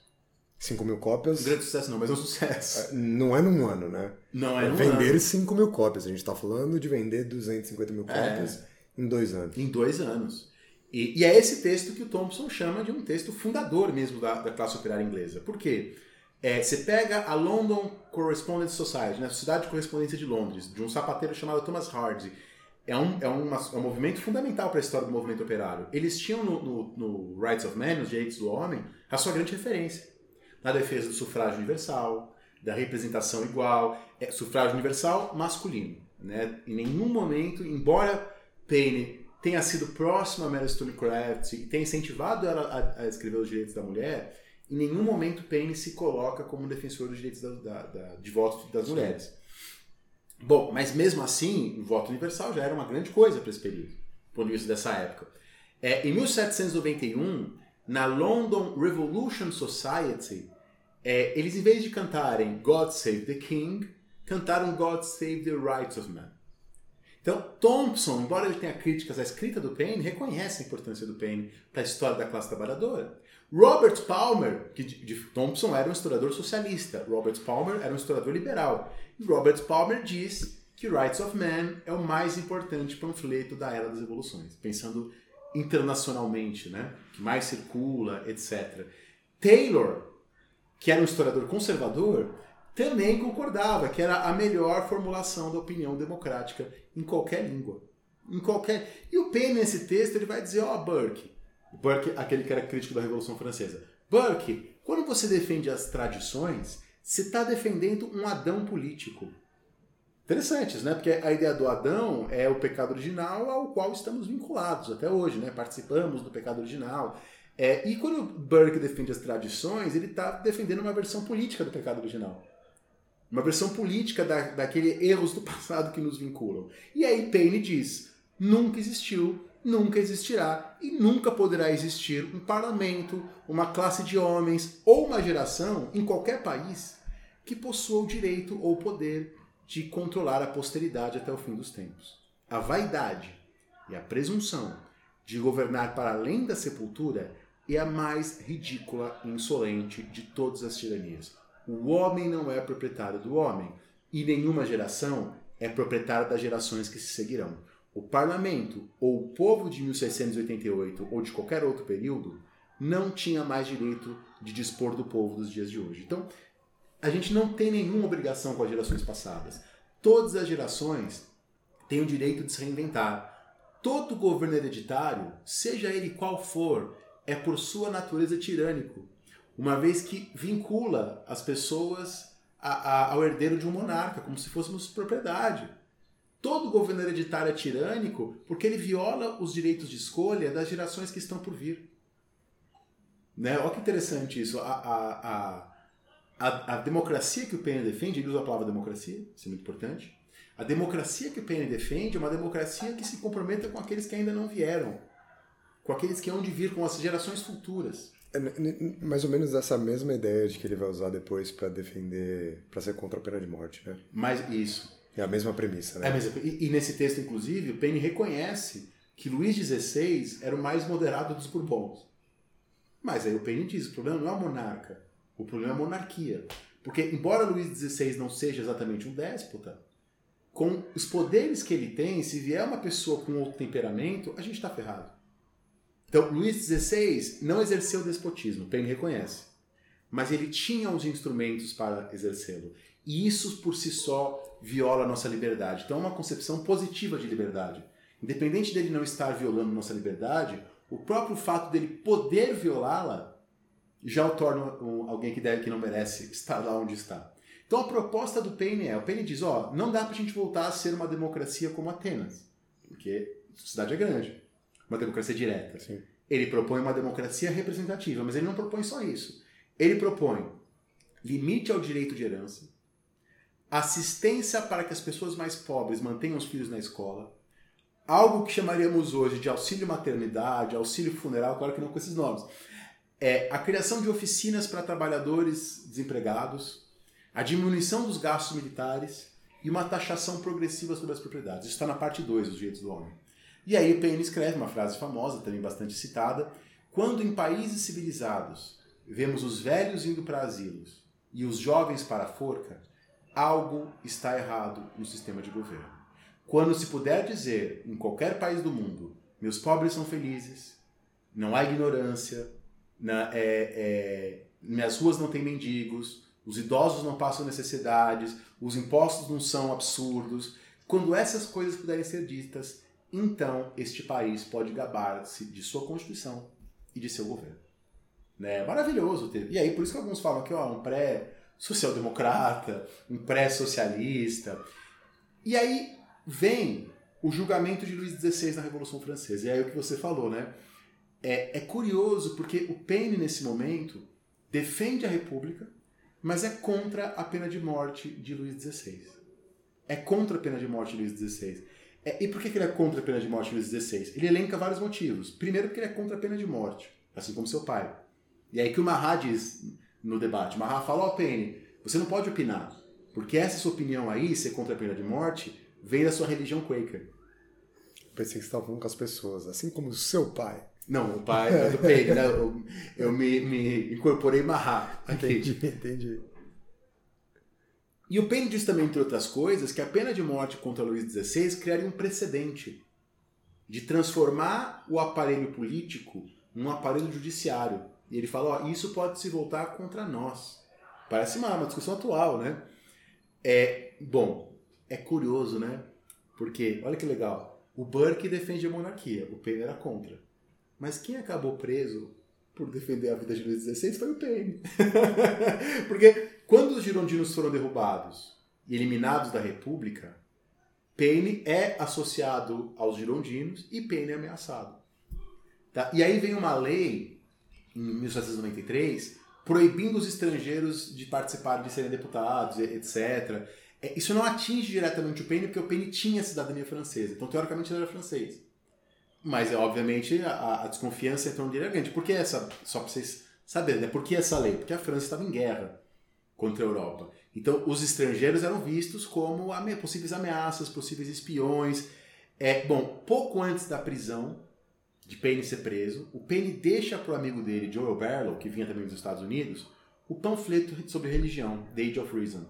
Speaker 1: 5 mil cópias.
Speaker 2: Um grande sucesso não, mas é um sucesso.
Speaker 1: Não é num ano, né?
Speaker 2: Não é, é num
Speaker 1: vender
Speaker 2: ano.
Speaker 1: 5 mil cópias. A gente está falando de vender 250 mil
Speaker 2: É.
Speaker 1: cópias em dois anos.
Speaker 2: Em dois anos. E, e é esse texto que o Thompson chama de um texto fundador mesmo da, da classe operária inglesa. Por quê? É, você pega a London Correspondence Society, né, a Sociedade de Correspondência de Londres, de um sapateiro chamado Thomas Hardy. É um, é uma- é um movimento fundamental para a história do movimento operário. Eles tinham no, no- no Rights of Man, nos direitos do homem, a sua grande referência. Na defesa do sufrágio universal, da representação igual, é, sufrágio universal masculino. Né? Em nenhum momento, embora Paine tenha sido próximo a Mary Stonecraft e tenha incentivado ela a, a escrever os direitos da mulher, em nenhum momento Paine se coloca como defensor dos direitos da- da- da- de voto das mulheres. Bom, mas mesmo assim, o voto universal já era uma grande coisa para esse período, de vista dessa época. É, em 1791, na London Revolution Society, é, eles em vez de cantarem God Save the King, cantaram God Save the Rights of Man. Então, Thompson, embora ele tenha críticas à escrita do Paine, reconhece a importância do Paine para a história da classe trabalhadora. Robert Palmer, que de, de Thompson era um historiador socialista, Robert Palmer era um historiador liberal. Robert Palmer diz que Rights of Man é o mais importante panfleto da era das revoluções, pensando internacionalmente, né? que mais circula, etc. Taylor, que era um historiador conservador, também concordava que era a melhor formulação da opinião democrática em qualquer língua. Em qualquer. E o Paine, nesse texto, ele vai dizer: Ó, Burke, Burke, aquele que era crítico da Revolução Francesa, Burke, quando você defende as tradições, você está defendendo um Adão político. Interessantes, né? Porque a ideia do Adão é o pecado original ao qual estamos vinculados até hoje, né? Participamos do pecado original. É, e quando Burke defende as tradições, ele está defendendo uma versão política do pecado original. Uma versão política da, daquele erros do [LAUGHS] passado que nos vinculam. E aí Paine diz: nunca existiu, nunca existirá e nunca poderá existir um parlamento, uma classe de homens ou uma geração em qualquer país que possua o direito ou o poder de controlar a posteridade até o fim dos tempos. A vaidade e a presunção de governar para além da sepultura é a mais ridícula e insolente de todas as tiranias. O homem não é proprietário do homem, e nenhuma geração é proprietária das gerações que se seguirão. O parlamento, ou o povo de 1688 ou de qualquer outro período, não tinha mais direito de dispor do povo dos dias de hoje. Então, a gente não tem nenhuma obrigação com as gerações passadas. Todas as gerações têm o direito de se reinventar. Todo governo hereditário, seja ele qual for, é por sua natureza tirânico, uma vez que vincula as pessoas a- a- ao herdeiro de um monarca, como se fôssemos propriedade. Todo governo hereditário é tirânico porque ele viola os direitos de escolha das gerações que estão por vir. Né? Olha que interessante isso. A, a, a, a, democracia que o Paine defende, ele usa a palavra democracia, isso é muito importante. A democracia que o Paine defende é uma democracia que se comprometa com aqueles que ainda não vieram, com aqueles que hão de vir, com as gerações futuras.
Speaker 1: É mais ou menos essa mesma ideia de que ele vai usar depois para defender, para ser contra a pena de morte, né?
Speaker 2: Mas isso.
Speaker 1: É a mesma premissa, né?
Speaker 2: É, e, e nesse texto, inclusive, o Paine reconhece que Luís XVI era o mais moderado dos Bourbons. Mas aí o Paine diz: o problema não é o monarca, o problema é a monarquia. Porque, embora Luís XVI não seja exatamente um déspota, com os poderes que ele tem, se vier uma pessoa com outro temperamento, a gente está ferrado. Então, Luís XVI não exerceu despotismo, Paine reconhece. Mas ele tinha os instrumentos para exercê-lo. E isso por si só viola a nossa liberdade. Então é uma concepção positiva de liberdade. Independente dele não estar violando nossa liberdade, o próprio fato dele poder violá-la já o torna um- alguém que, deve, que não merece estar lá onde está. Então a proposta do Paine é, o Paine diz, ó, não dá pra gente voltar a ser uma democracia como Atenas, porque a cidade é grande, uma democracia direta.
Speaker 1: Sim.
Speaker 2: Ele propõe uma democracia representativa, mas ele não propõe só isso. Ele propõe limite ao direito de herança, assistência para que as pessoas mais pobres mantenham os filhos na escola, algo que chamaríamos hoje de auxílio maternidade, auxílio funeral, claro que não com esses nomes. É a criação de oficinas para trabalhadores desempregados, a diminuição dos gastos militares e uma taxação progressiva sobre as propriedades. Isso está na parte 2 dos direitos do homem. E aí o Paine escreve uma frase famosa, também bastante citada, quando em países civilizados vemos os velhos indo para asilos e os jovens para a forca, algo está errado no sistema de governo. Quando se puder dizer em qualquer país do mundo, meus pobres são felizes, não há ignorância, na, é, é, minhas ruas não têm mendigos, os idosos não passam necessidades, os impostos não são absurdos. Quando essas coisas puderem ser ditas, então este país pode gabar-se de sua Constituição e de seu governo. Né? Maravilhoso ter. E aí, por isso que alguns falam que ó, um pré-social-democrata, um pré-socialista. E aí vem o julgamento de Luís XVI na Revolução Francesa. E aí o que você falou, né? É, é curioso porque o Paine, nesse momento, defende a República, mas é contra a pena de morte de Luís XVI. É contra a pena de morte de Luís XVI. É, e por que, que ele é contra a pena de morte de Luís XVI? Ele elenca vários motivos. Primeiro, porque ele é contra a pena de morte, assim como seu pai. E aí que o Mahat diz no debate. Mahat fala, ó oh, Paine, você não pode opinar, porque essa sua opinião aí, ser contra a pena de morte, vem da sua religião Quaker.
Speaker 1: Pensei que você estava falando com as pessoas, assim como o seu pai.
Speaker 2: Não, o pai [LAUGHS] é do Paine, né? eu, eu me, me incorporei Mahat.
Speaker 1: Entendi, entendi.
Speaker 2: E o Paine diz também, entre outras coisas, que a pena de morte contra Luís XVI criaria um precedente de transformar o aparelho político num aparelho judiciário. E ele fala, ó, isso pode se voltar contra nós. Parece uma, uma discussão atual, né? É, bom, é curioso, né? Porque, olha que legal, o Burke defende a monarquia, o Paine era contra. Mas quem acabou preso por defender a vida de Luís XVI foi o Paine. [LAUGHS] Porque quando os girondinos foram derrubados e eliminados da República, Paine é associado aos girondinos e Paine é ameaçado. Tá? E aí vem uma lei, em 1793, proibindo os estrangeiros de participarem, de serem deputados, etc. É, isso não atinge diretamente o Paine, porque o Paine tinha cidadania francesa. Então, teoricamente, ele era francês. Mas, obviamente, a, a desconfiança em torno dele é grande. Por que essa... Só para vocês saberem, né? Por que essa lei? Porque a França estava em guerra contra a Europa. Então, os estrangeiros eram vistos como possíveis ameaças, possíveis espiões. É, bom, pouco antes da prisão de Payne ser preso, o Payne deixa para o amigo dele, Joel Barlow, que vinha também dos Estados Unidos, o panfleto sobre religião, The Age of Reason,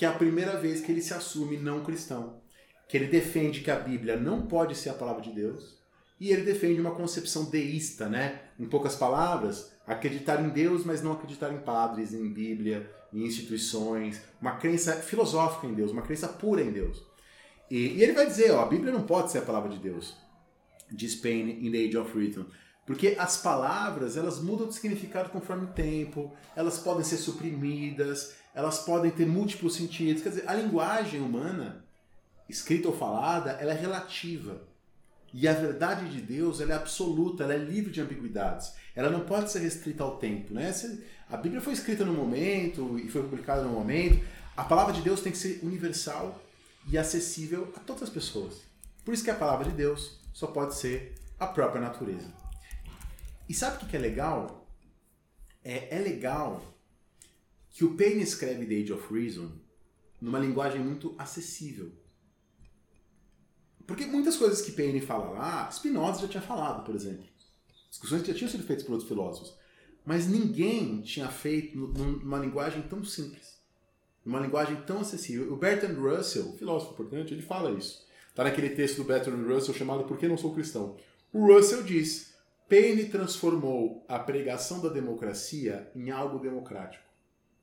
Speaker 2: que é a primeira vez que ele se assume não cristão, que ele defende que a Bíblia não pode ser a palavra de Deus, e ele defende uma concepção deísta, né? Em poucas palavras, acreditar em Deus, mas não acreditar em padres, em Bíblia, em instituições, uma crença filosófica em Deus, uma crença pura em Deus. E, e ele vai dizer, ó, a Bíblia não pode ser a palavra de Deus, diz Payne in The Age of Reason, porque as palavras elas mudam de significado conforme o tempo, elas podem ser suprimidas, elas podem ter múltiplos sentidos. Quer dizer, a linguagem humana, escrita ou falada, ela é relativa. E a verdade de Deus ela é absoluta, ela é livre de ambiguidades. Ela não pode ser restrita ao tempo. Né? A Bíblia foi escrita no momento e foi publicada no momento. A palavra de Deus tem que ser universal e acessível a todas as pessoas. Por isso que a palavra de Deus só pode ser a própria natureza. E sabe o que é legal? É, é legal que o Paine escreve The Age of Reason numa linguagem muito acessível. Porque muitas coisas que Paine fala lá, Spinoza já tinha falado, por exemplo. Discussões que já tinham sido feitas por outros filósofos. Mas ninguém tinha feito numa linguagem tão simples. Numa linguagem tão acessível. O Bertrand Russell, filósofo importante, ele fala isso. Está naquele texto do Bertrand Russell chamado Por que não sou cristão? O Russell diz: Paine transformou a pregação da democracia em algo democrático.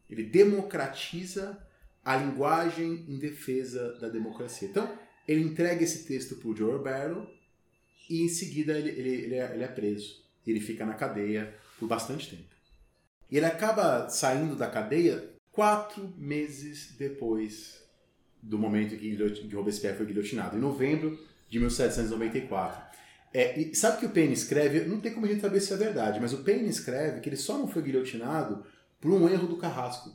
Speaker 2: Ele democratiza a linguagem em defesa da democracia. Então, ele entrega esse texto para o Joe Barrow e em seguida ele, ele, ele, é, ele é preso. Ele fica na cadeia por bastante tempo. E ele acaba saindo da cadeia quatro meses depois do momento em que Robespierre foi guilhotinado, em novembro de 1794. É, e sabe que o Paine escreve, não tem como a gente saber se é verdade, mas o Paine escreve que ele só não foi guilhotinado por um erro do Carrasco.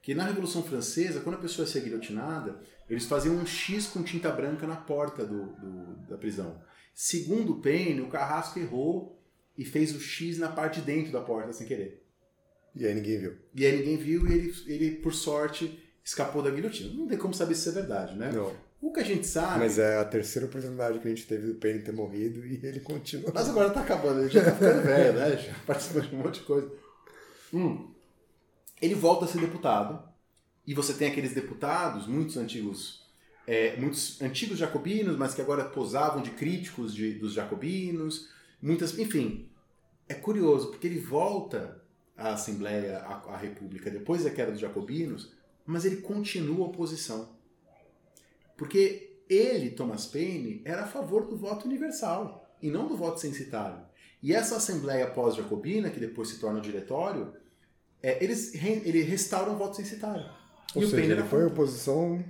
Speaker 2: Que na Revolução Francesa, quando a pessoa ia ser guilhotinada, eles faziam um X com tinta branca na porta do, do, da prisão. Segundo Payne, o Carrasco errou e fez o X na parte de dentro da porta sem querer.
Speaker 1: E aí ninguém viu.
Speaker 2: E aí ninguém viu e ele, ele por sorte, escapou da guilhotina. Não tem como saber se isso é verdade, né?
Speaker 1: Não.
Speaker 2: O que a gente sabe.
Speaker 1: Mas é a terceira oportunidade que a gente teve do Penny ter morrido e ele continua.
Speaker 2: Mas agora tá acabando, ele já tá ficando velho, né? Já [LAUGHS] participou de um monte de coisa. Hum. Ele volta a ser deputado. E você tem aqueles deputados, muitos antigos, é, muitos antigos jacobinos, mas que agora posavam de críticos de, dos jacobinos. Muitas, enfim. É curioso, porque ele volta à Assembleia, à, à República, depois da queda dos jacobinos, mas ele continua a oposição. Porque ele, Thomas Paine, era a favor do voto universal e não do voto censitário. E essa Assembleia pós-jacobina, que depois se torna diretório, é, eles re, ele restaura o voto censitário.
Speaker 1: Ou
Speaker 2: e
Speaker 1: seja,
Speaker 2: o Paine
Speaker 1: ele foi
Speaker 2: contra.
Speaker 1: oposição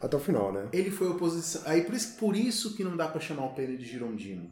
Speaker 1: até o final, né?
Speaker 2: Ele foi oposição. Aí por isso, por isso que não dá para chamar o Paine de girondino.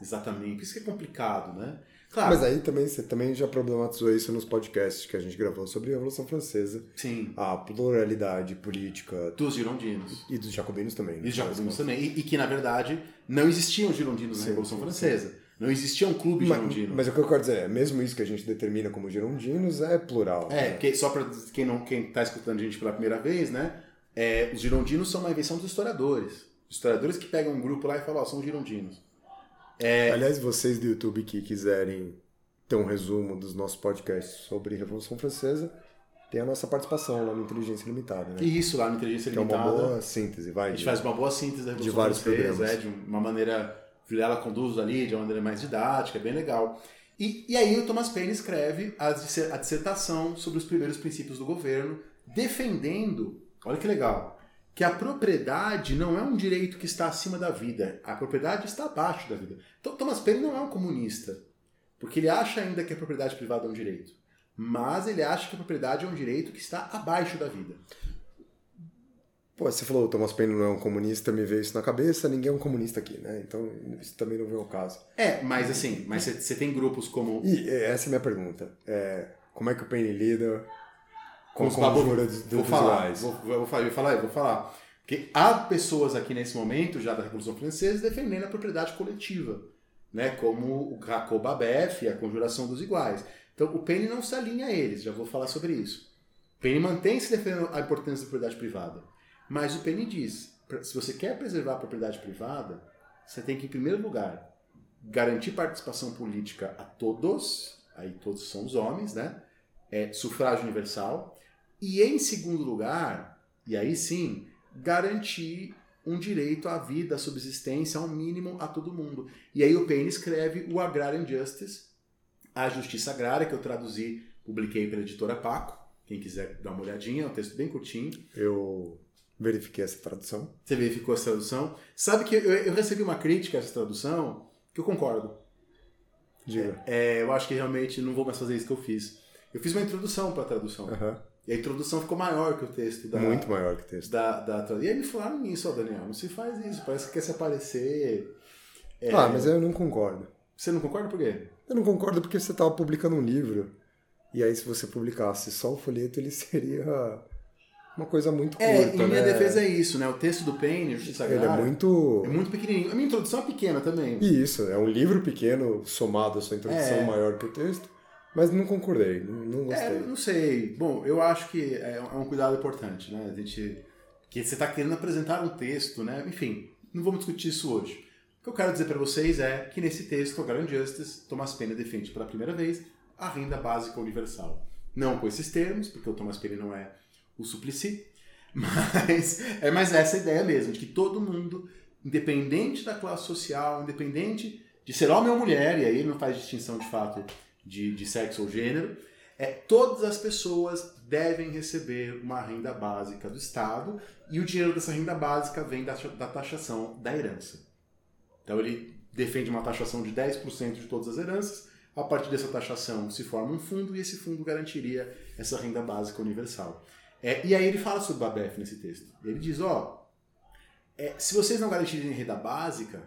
Speaker 2: Exatamente. Por isso que é complicado, né? Claro.
Speaker 1: Mas aí também você também já problematizou isso nos podcasts que a gente gravou sobre a Revolução Francesa,
Speaker 2: Sim.
Speaker 1: a pluralidade política
Speaker 2: Dos girondinos.
Speaker 1: e dos jacobinos também. né?
Speaker 2: E os jacobinos também. E, e que, na verdade, não existiam girondinos na
Speaker 1: Sim,
Speaker 2: Revolução
Speaker 1: sim,
Speaker 2: Francesa. Não existia um clube
Speaker 1: Mas,
Speaker 2: girondino.
Speaker 1: mas o que eu quero dizer é, mesmo isso que a gente determina como girondinos é plural.
Speaker 2: É,
Speaker 1: né?
Speaker 2: porque só para quem não quem tá escutando a gente pela primeira vez, né? é, os girondinos são uma invenção dos historiadores. Os historiadores que pegam um grupo lá e falam, ó, são girondinos.
Speaker 1: Aliás, vocês do YouTube que quiserem ter um resumo dos nossos podcasts sobre Revolução Francesa, tem a nossa participação lá no Inteligência Limitada, né?
Speaker 2: Isso lá no Inteligência
Speaker 1: Que é uma
Speaker 2: Limitada.
Speaker 1: boa síntese, vai.
Speaker 2: A gente
Speaker 1: de-
Speaker 2: faz uma boa síntese da Revolução
Speaker 1: vários
Speaker 2: Francesa,
Speaker 1: programas.
Speaker 2: é, de uma maneira. Ela conduz ali de uma maneira mais didática, é bem legal. E, e aí o Thomas Paine escreve a, a dissertação sobre os primeiros princípios do governo, defendendo, olha que legal, que a propriedade não é um direito que está acima da vida, a propriedade está abaixo da vida. Então Thomas Paine não é um comunista, porque ele acha ainda que a propriedade privada é um direito, mas ele acha que a propriedade é um direito que está abaixo da vida.
Speaker 1: Pô, você falou, o Thomas Paine não é um comunista, me veio isso na cabeça, ninguém é um comunista aqui, né? Então, isso também não vem ao caso.
Speaker 2: É, mas assim, mas você- tem grupos como
Speaker 1: E é, essa é a minha pergunta. É, como é que o Paine lida com a conjura dos,
Speaker 2: vou falar, vou, vou, falar, vou falar, vou falar. Porque há pessoas aqui nesse momento, já da Revolução Francesa, defendendo a propriedade coletiva, né? como o Jacob Abef e a conjuração dos iguais. Então, o Paine não se alinha a eles, já vou falar sobre isso. O Paine mantém-se defendendo a importância da propriedade privada. Mas o Paine diz, se você quer preservar a propriedade privada, você tem que, em primeiro lugar, garantir participação política a todos, aí todos são os homens, né? É, sufrágio universal. E em segundo lugar, e aí sim, garantir um direito à vida, à subsistência, ao mínimo a todo mundo. E aí o Paine escreve o Agrarian Justice, a Justiça Agrária, que eu traduzi, publiquei pela editora Paco. Quem quiser dar uma olhadinha, é um texto bem curtinho.
Speaker 1: Eu verifiquei essa tradução.
Speaker 2: Você verificou essa tradução. Sabe que eu, eu recebi uma crítica a essa tradução que eu concordo.
Speaker 1: Diga.
Speaker 2: É, eu acho que realmente não vou mais fazer isso que eu fiz. Eu fiz uma introdução para a tradução.
Speaker 1: Aham.
Speaker 2: E a introdução ficou maior que o texto da,
Speaker 1: Muito maior que o texto.
Speaker 2: da, da tra- E aí me falaram isso, ó, Daniel, não se faz isso, parece que quer se aparecer. É,
Speaker 1: Ah, mas eu não concordo.
Speaker 2: Você não concorda por quê?
Speaker 1: Eu não concordo porque você estava publicando um livro. E aí, se você publicasse só o folheto, ele [LAUGHS] seria uma coisa muito curta,
Speaker 2: É, em minha
Speaker 1: né?
Speaker 2: defesa é isso, né? O texto do Paine, Justiça
Speaker 1: Ele é muito...
Speaker 2: é muito pequenininho. A minha introdução é pequena também.
Speaker 1: E isso, é um livro pequeno somado à sua introdução
Speaker 2: É.
Speaker 1: maior que o texto. Mas não concordei, não,
Speaker 2: É,
Speaker 1: gostei.
Speaker 2: não sei. Bom, eu acho que é é um cuidado importante, né? A gente. Que você está querendo apresentar um texto, né? Enfim, não vamos discutir isso hoje. O que eu quero dizer para vocês é que nesse texto, o Grand Justice, Thomas Paine defende pela primeira vez a renda básica universal. Não com esses termos, porque o Thomas Paine não é o Suplicy, [LAUGHS] mas é mais essa ideia mesmo, de que todo mundo, independente da classe social, independente de ser homem ou mulher, e aí não faz distinção de fato de, de sexo ou gênero, é, todas as pessoas devem receber uma renda básica do Estado e o dinheiro dessa renda básica vem da, da taxação da herança. Então ele defende uma taxação de 10% de todas as heranças, a partir dessa taxação se forma um fundo e esse fundo garantiria essa renda básica universal. É, e aí ele fala sobre o Babef nesse texto. Ele diz, ó, é, se vocês não garantirem renda básica,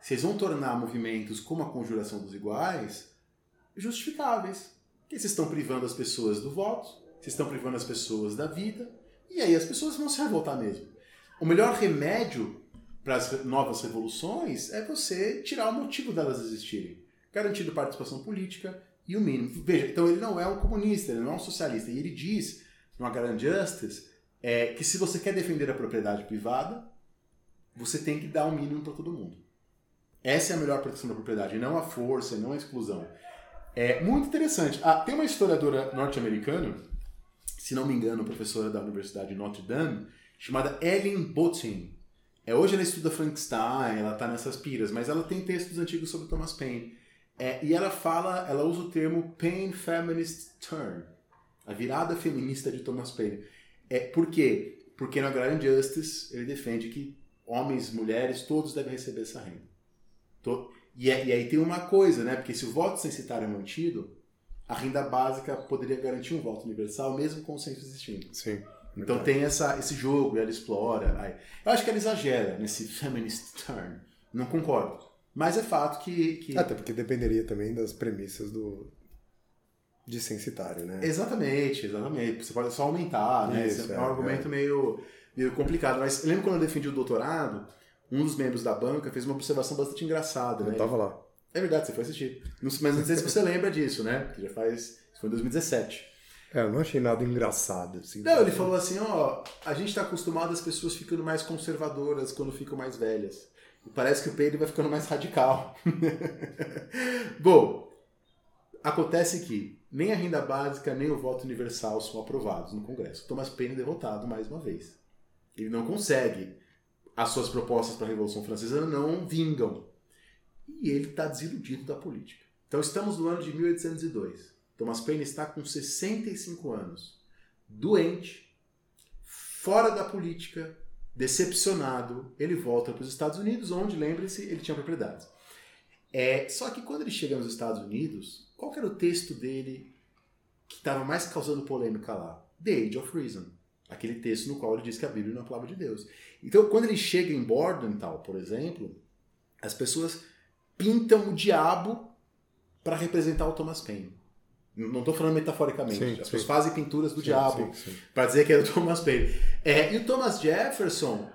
Speaker 2: vocês vão tornar movimentos como a conjuração dos iguais justificáveis. Porque vocês estão privando as pessoas do voto, vocês estão privando as pessoas da vida, e aí as pessoas vão se revoltar mesmo. O melhor remédio para as novas revoluções é você tirar o motivo delas existirem. Garantindo participação política e o mínimo. Veja, então ele não é um comunista, ele não é um socialista. E ele diz, no Grand Justice, é que se você quer defender a propriedade privada, você tem que dar um mínimo para todo mundo. Essa é a melhor proteção da propriedade, não a força, não a exclusão. É muito interessante. Ah, tem uma historiadora norte-americana, se não me engano, professora da Universidade de Notre Dame, chamada Ellen Botin. É, hoje ela estuda Frankenstein, ela está nessas piras, mas ela tem textos antigos sobre Thomas Paine. É, e ela fala, ela usa o termo Paine Feminist Turn, a virada feminista de Thomas Paine. É, por quê? Porque no Agrarian Justice ele defende que homens, mulheres, todos devem receber essa renda. E, é, e aí tem uma coisa, né? Porque se o voto censitário é mantido, a renda básica poderia garantir um voto universal, mesmo com o censo existindo.
Speaker 1: Sim.
Speaker 2: Então tem essa, esse jogo, e ela explora. Aí. Eu acho que ela exagera nesse [LAUGHS] feminist turn. Não concordo. Mas é fato que. que...
Speaker 1: Até porque dependeria também das premissas do. De censitário, né?
Speaker 2: Exatamente, exatamente. Você pode só aumentar, né? Isso, é, é um argumento é. Meio, meio complicado. Mas lembro quando eu defendi o doutorado, um dos membros da banca fez uma observação bastante engraçada.
Speaker 1: Eu
Speaker 2: né?
Speaker 1: tava lá.
Speaker 2: É verdade, você foi assistir. Mas não sei se você [LAUGHS] lembra disso, né? Que já faz. Isso foi em 2017.
Speaker 1: É, eu não achei nada engraçado. Assim,
Speaker 2: não, ele falou assim, ó, a gente está acostumado as pessoas ficando mais conservadoras quando ficam mais velhas. E parece que o Pedro vai ficando mais radical. [LAUGHS] Bom, acontece que nem a renda básica nem o voto universal são aprovados no Congresso. Thomas Paine é derrotado mais uma vez. Ele não consegue. As suas propostas para a Revolução Francesa não vingam. E ele está desiludido da política. Então estamos no ano de 1802. Thomas Paine está com 65 anos, doente, fora da política, decepcionado. Ele volta para os Estados Unidos, onde, lembre-se, ele tinha propriedades. É, só que quando ele chega nos Estados Unidos, qual era o texto dele que estava mais causando polêmica lá? The Age of Reason. Aquele texto no qual ele diz que a Bíblia não é a palavra de Deus. Então, quando ele chega em Bordentown, por exemplo, as pessoas pintam o diabo para representar o Thomas Paine. Não estou falando metaforicamente. Sim, As pessoas sim. fazem pinturas do sim, diabo para dizer que é do Thomas Paine. É, e o Thomas Jefferson,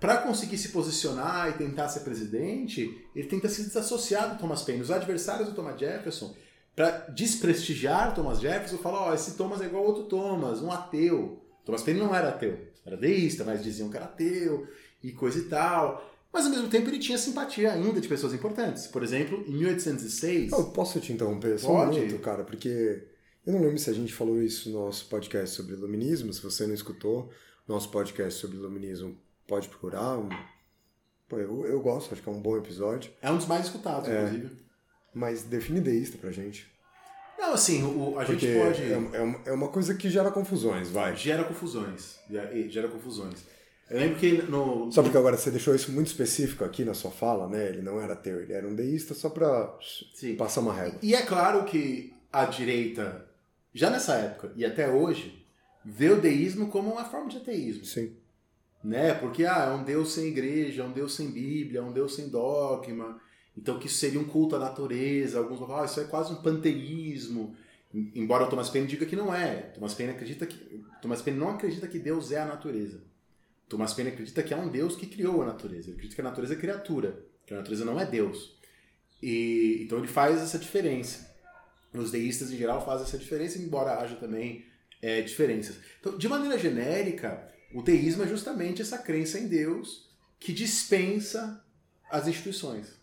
Speaker 2: para conseguir se posicionar e tentar ser presidente, ele tenta se desassociar do Thomas Paine. Os adversários do Thomas Jefferson, para desprestigiar Thomas Jefferson, falam: Ó, oh, esse Thomas é igual outro Thomas, um ateu. Thomas Paine não era ateu, era deísta, mas diziam que era ateu e coisa e tal. Mas ao mesmo tempo ele tinha simpatia ainda de pessoas importantes. Por exemplo, em 1806.
Speaker 1: Eu posso te interromper só Pode? um minuto, cara, porque eu não lembro se a gente falou isso no nosso podcast sobre iluminismo. Se você não escutou nosso podcast sobre iluminismo, pode procurar. Pô, eu, eu gosto, acho que é um bom episódio.
Speaker 2: É um dos mais escutados, é, inclusive.
Speaker 1: Mas define deísta pra gente.
Speaker 2: Não, assim, o, a Porque gente pode.
Speaker 1: É, é, uma, é uma coisa que gera confusões, vai.
Speaker 2: Gera confusões. Gera confusões. Eu lembro que no.
Speaker 1: Só porque agora você deixou isso muito específico aqui na sua fala, né? Ele não era ateu, ele era um deísta só pra Sim. passar uma régua.
Speaker 2: E é claro que a direita, já nessa época e até hoje, vê o deísmo como uma forma de ateísmo.
Speaker 1: Sim.
Speaker 2: Né? Porque ah, é um Deus sem igreja, é um Deus sem Bíblia, é um Deus sem dogma. Então que isso seria um culto à natureza. Alguns vão falar, ah, isso é quase um panteísmo. Embora o Thomas Paine diga que não é. Thomas Paine acredita que Thomas Paine não acredita que Deus é a natureza. Thomas Paine acredita que há um Deus que criou a natureza. Ele acredita que a natureza é criatura, que a natureza não é Deus. E então ele faz essa diferença. Os deístas em geral fazem essa diferença, embora haja também é, diferenças. Então, de maneira genérica, o teísmo é justamente essa crença em Deus que dispensa as instituições,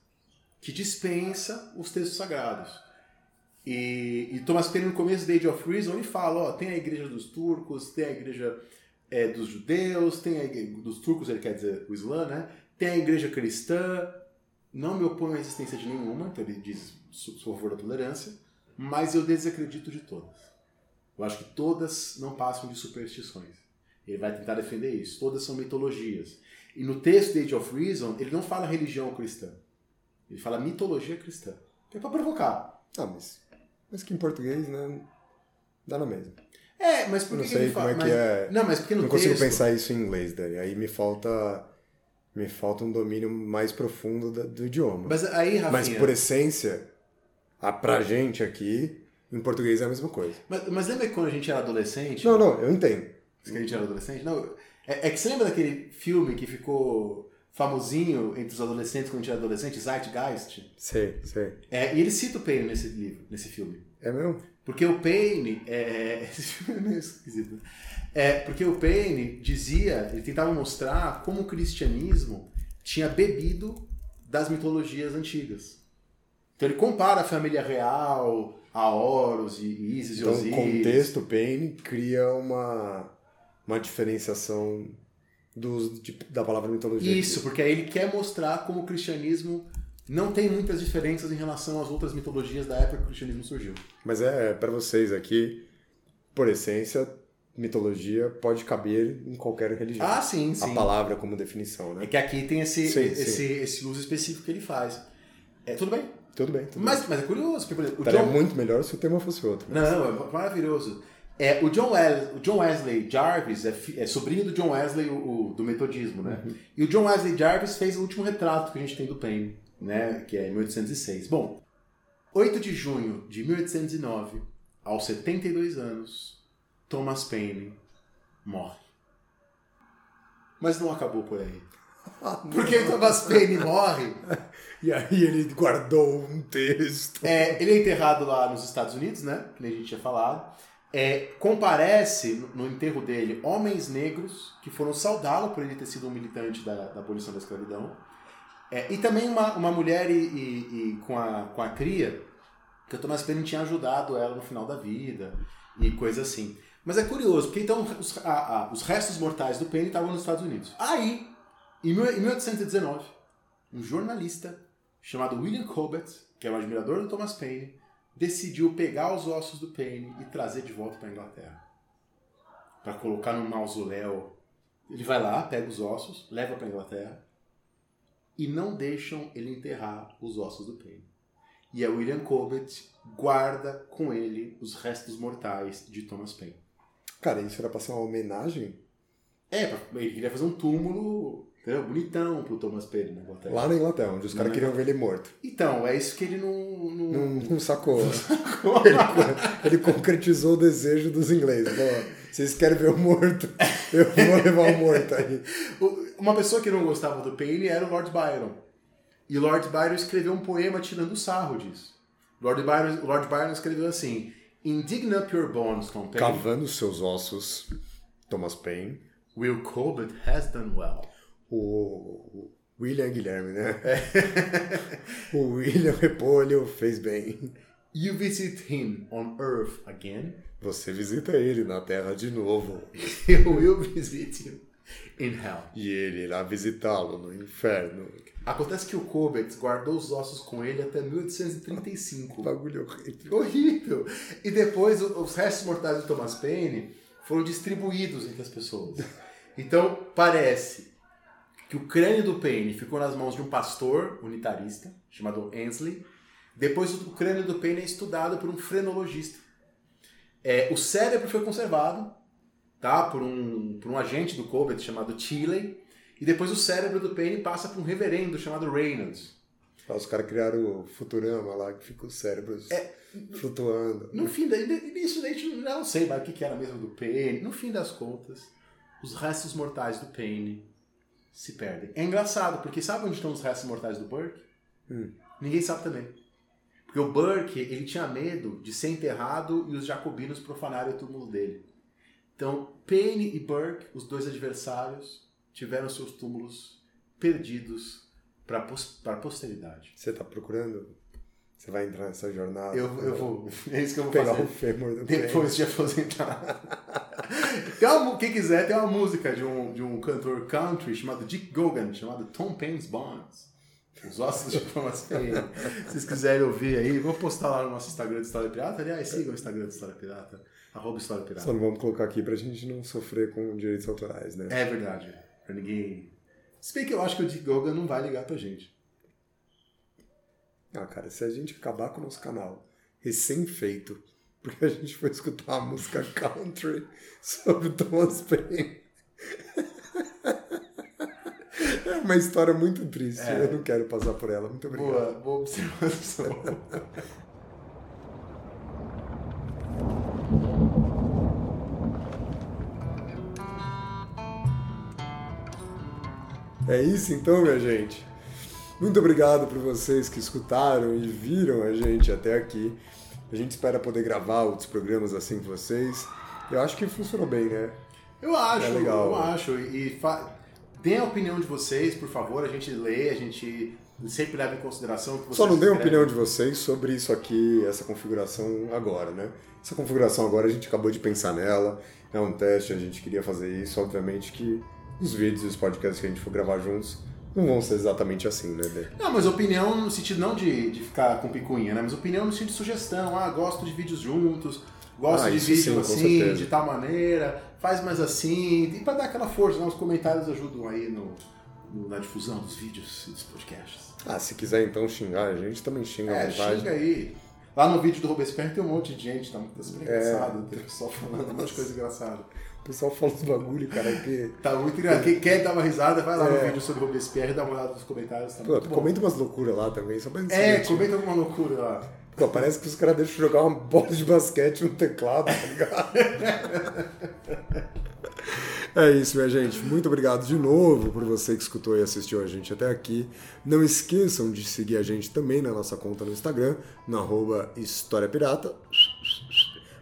Speaker 2: que dispensa os textos sagrados. E, e Thomas Paine, no começo da Age of Reason, ele fala: ó, tem a igreja dos turcos, tem a igreja é, dos judeus, tem a, dos turcos, ele quer dizer o Islã, né? Tem a igreja cristã, não me oponho à existência de nenhuma, então ele diz a favor da tolerância, mas eu desacredito de todas. Eu acho que todas não passam de superstições. Ele vai tentar defender isso. Todas são mitologias. E no texto de Age of Reason, ele não fala religião cristã. Ele fala mitologia cristã. Que é para provocar.
Speaker 1: Ah, mas, mas que em português, né? Dá na mesma.
Speaker 2: É, mas por
Speaker 1: que
Speaker 2: não
Speaker 1: sei
Speaker 2: ele
Speaker 1: como
Speaker 2: fala?
Speaker 1: é que
Speaker 2: mas...
Speaker 1: é.
Speaker 2: Não, mas porque no
Speaker 1: não
Speaker 2: texto...
Speaker 1: consigo pensar isso em inglês, Dani. Aí me falta me falta um domínio mais profundo do, do idioma.
Speaker 2: Mas aí, Rafinha...
Speaker 1: Mas por essência, a, pra gente aqui, em português é a mesma coisa.
Speaker 2: Mas, mas lembra que quando a gente era adolescente...
Speaker 1: Não, não, eu entendo.
Speaker 2: Que a gente era adolescente? Não, é, é que você lembra daquele filme que ficou famosinho entre os adolescentes quando a gente era adolescente, Zeitgeist?
Speaker 1: Sei, sei.
Speaker 2: É, e ele cita o Paine nesse livro, nesse filme.
Speaker 1: É mesmo?
Speaker 2: Porque o Paine é. [LAUGHS] Esse filme é meio esquisito. né? É, porque o Paine dizia, ele tentava mostrar como o cristianismo tinha bebido das mitologias antigas. Então ele compara a família real, a Horus e Isis e
Speaker 1: Então, o
Speaker 2: Osíris.
Speaker 1: contexto Paine cria uma, uma diferenciação do de- da palavra mitologia.
Speaker 2: Isso, porque aí ele quer mostrar como o cristianismo não tem muitas diferenças em relação às outras mitologias da época que o cristianismo surgiu.
Speaker 1: Mas é para vocês aqui, por essência, mitologia pode caber em qualquer religião.
Speaker 2: Ah, sim, sim.
Speaker 1: A palavra como definição,
Speaker 2: É
Speaker 1: né?
Speaker 2: que aqui tem esse,
Speaker 1: Sim,
Speaker 2: esse,
Speaker 1: sim.
Speaker 2: esse uso específico que ele faz. É, tudo bem.
Speaker 1: Tudo bem, tudo bem.
Speaker 2: Mas, mas é curioso, porque, por exemplo, o
Speaker 1: Estaria
Speaker 2: John...
Speaker 1: muito melhor se o tema fosse outro. mas-
Speaker 2: Não, é maravilhoso. É, o, John Wes- o John Wesley Jarvis é, fi- é sobrinho do John Wesley, o, o- do metodismo, né? E o John Wesley Jarvis fez o último retrato que a gente tem do Paine, né? Que é em 1806. Bom, 8 de junho de 1809, aos 72 anos, Thomas Paine morre. Mas não acabou por aí. [LAUGHS] Porque Thomas Paine morre [LAUGHS]
Speaker 1: E aí ele guardou um texto.
Speaker 2: É, ele é enterrado lá nos Estados Unidos, né? Que nem a gente tinha falado. É, comparece no, enterro dele homens negros que foram saudá-lo por ele ter sido um militante da, da abolição da escravidão. É, e também uma, uma mulher e, e- e com, a, com a cria, que o Thomas Paine tinha ajudado ela no final da vida e coisa assim. Mas é curioso, porque então os, a- a- os restos mortais do Paine estavam nos Estados Unidos. Aí, em 1819, um jornalista chamado William Cobbett, que é um admirador do Thomas Paine, decidiu pegar os ossos do Paine e trazer de volta para a Inglaterra. Para colocar num mausoléu. Ele vai lá, pega os ossos, leva para a Inglaterra e não deixam ele enterrar os ossos do Paine. E a William Cobbett guarda com ele os restos mortais de Thomas Paine.
Speaker 1: Cara, isso era pra ser uma homenagem?
Speaker 2: É, ele queria fazer um túmulo entendeu? bonitão pro Thomas Paine na Inglaterra.
Speaker 1: Lá na Inglaterra, onde os caras
Speaker 2: Na
Speaker 1: queriam ver ele morto.
Speaker 2: Então, é isso que ele não. não...
Speaker 1: Não, não sacou. [LAUGHS] ele, ele concretizou o desejo dos ingleses. Falou, vocês querem ver o morto? Eu vou levar o morto aí. [LAUGHS]
Speaker 2: Uma pessoa que não gostava do Paine era o Lord Byron. E Lord Byron escreveu um poema tirando sarro disso. Lord Byron, Lord Byron escreveu assim: Indign up your bones, Tom Paine.
Speaker 1: Cavando seus ossos, Thomas Paine.
Speaker 2: Will Cobbett has done well.
Speaker 1: O William Guilherme, né? [LAUGHS] o William Repolho fez bem.
Speaker 2: You visit him on earth again.
Speaker 1: Você visita ele na Terra de novo.
Speaker 2: You will visit him in hell.
Speaker 1: E ele irá visitá-lo no inferno.
Speaker 2: Acontece que o Cobbett guardou os ossos com ele até 1835. [LAUGHS]
Speaker 1: Bagulho horrível.
Speaker 2: Horrível! E depois os restos mortais do Thomas Paine foram distribuídos entre as pessoas. [LAUGHS] Então parece que o crânio do Paine ficou nas mãos de um pastor unitarista chamado Ansley. Depois o crânio do Paine é estudado por um frenologista. É, o cérebro foi conservado tá, por, um, por um agente do Cobbett chamado Chile. E depois o cérebro do Paine passa por um reverendo chamado Reynolds.
Speaker 1: Lá Os caras criaram o Futurama lá, que fica os cérebros flutuando.
Speaker 2: No fim, da, isso daí não sei mais o que era mesmo do Paine. No fim das contas, os restos mortais do Paine se perdem. É engraçado, porque sabe onde estão os restos mortais do Burke?
Speaker 1: Hum.
Speaker 2: Ninguém sabe também. Porque o Burke, ele tinha medo de ser enterrado e os jacobinos profanarem o túmulo dele. Então, Paine e Burke, os dois adversários, tiveram seus túmulos perdidos para a posteridade.
Speaker 1: Você tá procurando? Você vai entrar nessa jornada?
Speaker 2: Eu, eu vou. É isso que eu vou
Speaker 1: pegar
Speaker 2: fazer.
Speaker 1: o fêmur do
Speaker 2: Depois de aposentar. [LAUGHS] uma, quem quiser, tem uma música de um, de um cantor country chamado Dick Gogan, chamado Tom Paine's Bonds. Os ossos de [LAUGHS] Paine. Se vocês quiserem ouvir aí, vou postar lá no nosso Instagram do História Pirata. Aliás, sigam o Instagram do História Pirata. Arroba História
Speaker 1: Só
Speaker 2: Pirata.
Speaker 1: não vamos colocar aqui pra gente não sofrer com direitos autorais, né?
Speaker 2: É verdade. Pra ninguém. Se bem que eu acho que o Dick Gogan não vai ligar pra gente.
Speaker 1: Ah, cara, se a gente acabar com o nosso canal recém-feito, porque a gente foi escutar uma música country sobre o Thomas Paine. É uma história muito triste.
Speaker 2: É.
Speaker 1: Eu não quero passar por ela. Muito obrigado.
Speaker 2: Boa, boa observação.
Speaker 1: É isso então, minha gente. Muito obrigado por vocês que escutaram e viram a gente até aqui. A gente espera poder gravar outros programas assim com vocês. Eu acho que funcionou bem, né?
Speaker 2: Eu acho,
Speaker 1: É legal.
Speaker 2: eu acho. E fa... deem a opinião de vocês, por favor. A gente lê, a gente sempre leva em consideração que vocês
Speaker 1: Só não dê a opinião de vocês sobre isso aqui, essa configuração agora, né? Essa configuração agora a gente acabou de pensar nela, é um teste, a gente queria fazer isso. Obviamente que os vídeos e os podcasts que a gente for gravar juntos não vão ser exatamente assim, né? Dê?
Speaker 2: Não, mas opinião no sentido não de, de ficar com picuinha, né? Mas opinião no sentido de sugestão. Ah, gosto de vídeos juntos, gosto
Speaker 1: Ah,
Speaker 2: de vídeo
Speaker 1: sim,
Speaker 2: assim, de tal maneira, faz mais assim. E pra dar aquela força, né? Os comentários ajudam aí no, no- na difusão dos vídeos e dos podcasts.
Speaker 1: Ah, se quiser então xingar, a gente também xinga à
Speaker 2: É,
Speaker 1: vontade.
Speaker 2: xinga aí. Lá no vídeo do Robespierre tem um monte de gente, tá,
Speaker 1: É.
Speaker 2: super engraçado. Tem o pessoal falando um monte de coisa engraçada.
Speaker 1: O pessoal fala os bagulho, cara, que.
Speaker 2: Tá muito engraçado. Quem quer dar uma risada, vai lá no
Speaker 1: É.
Speaker 2: vídeo sobre Robespierre e dá uma olhada nos comentários. Tá
Speaker 1: Pô, comenta umas loucuras lá também, só pra
Speaker 2: É,
Speaker 1: divertir.
Speaker 2: comenta alguma loucura lá.
Speaker 1: Pô, parece que os caras deixam jogar uma bola de basquete no teclado, tá ligado? [LAUGHS] É isso, minha gente. Muito obrigado de novo por você que escutou e assistiu a gente até aqui. Não esqueçam de seguir a gente também na nossa conta no Instagram, no arroba História Pirata.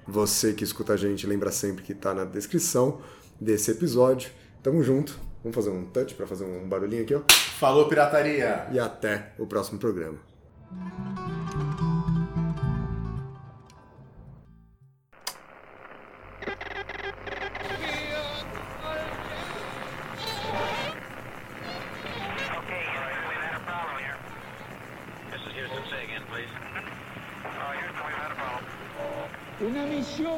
Speaker 1: Você que escuta a gente, lembra sempre que tá na descrição desse episódio. Tamo junto. Vamos fazer um touch para fazer um barulhinho aqui, ó.
Speaker 2: Falou, pirataria!
Speaker 1: E até o próximo programa.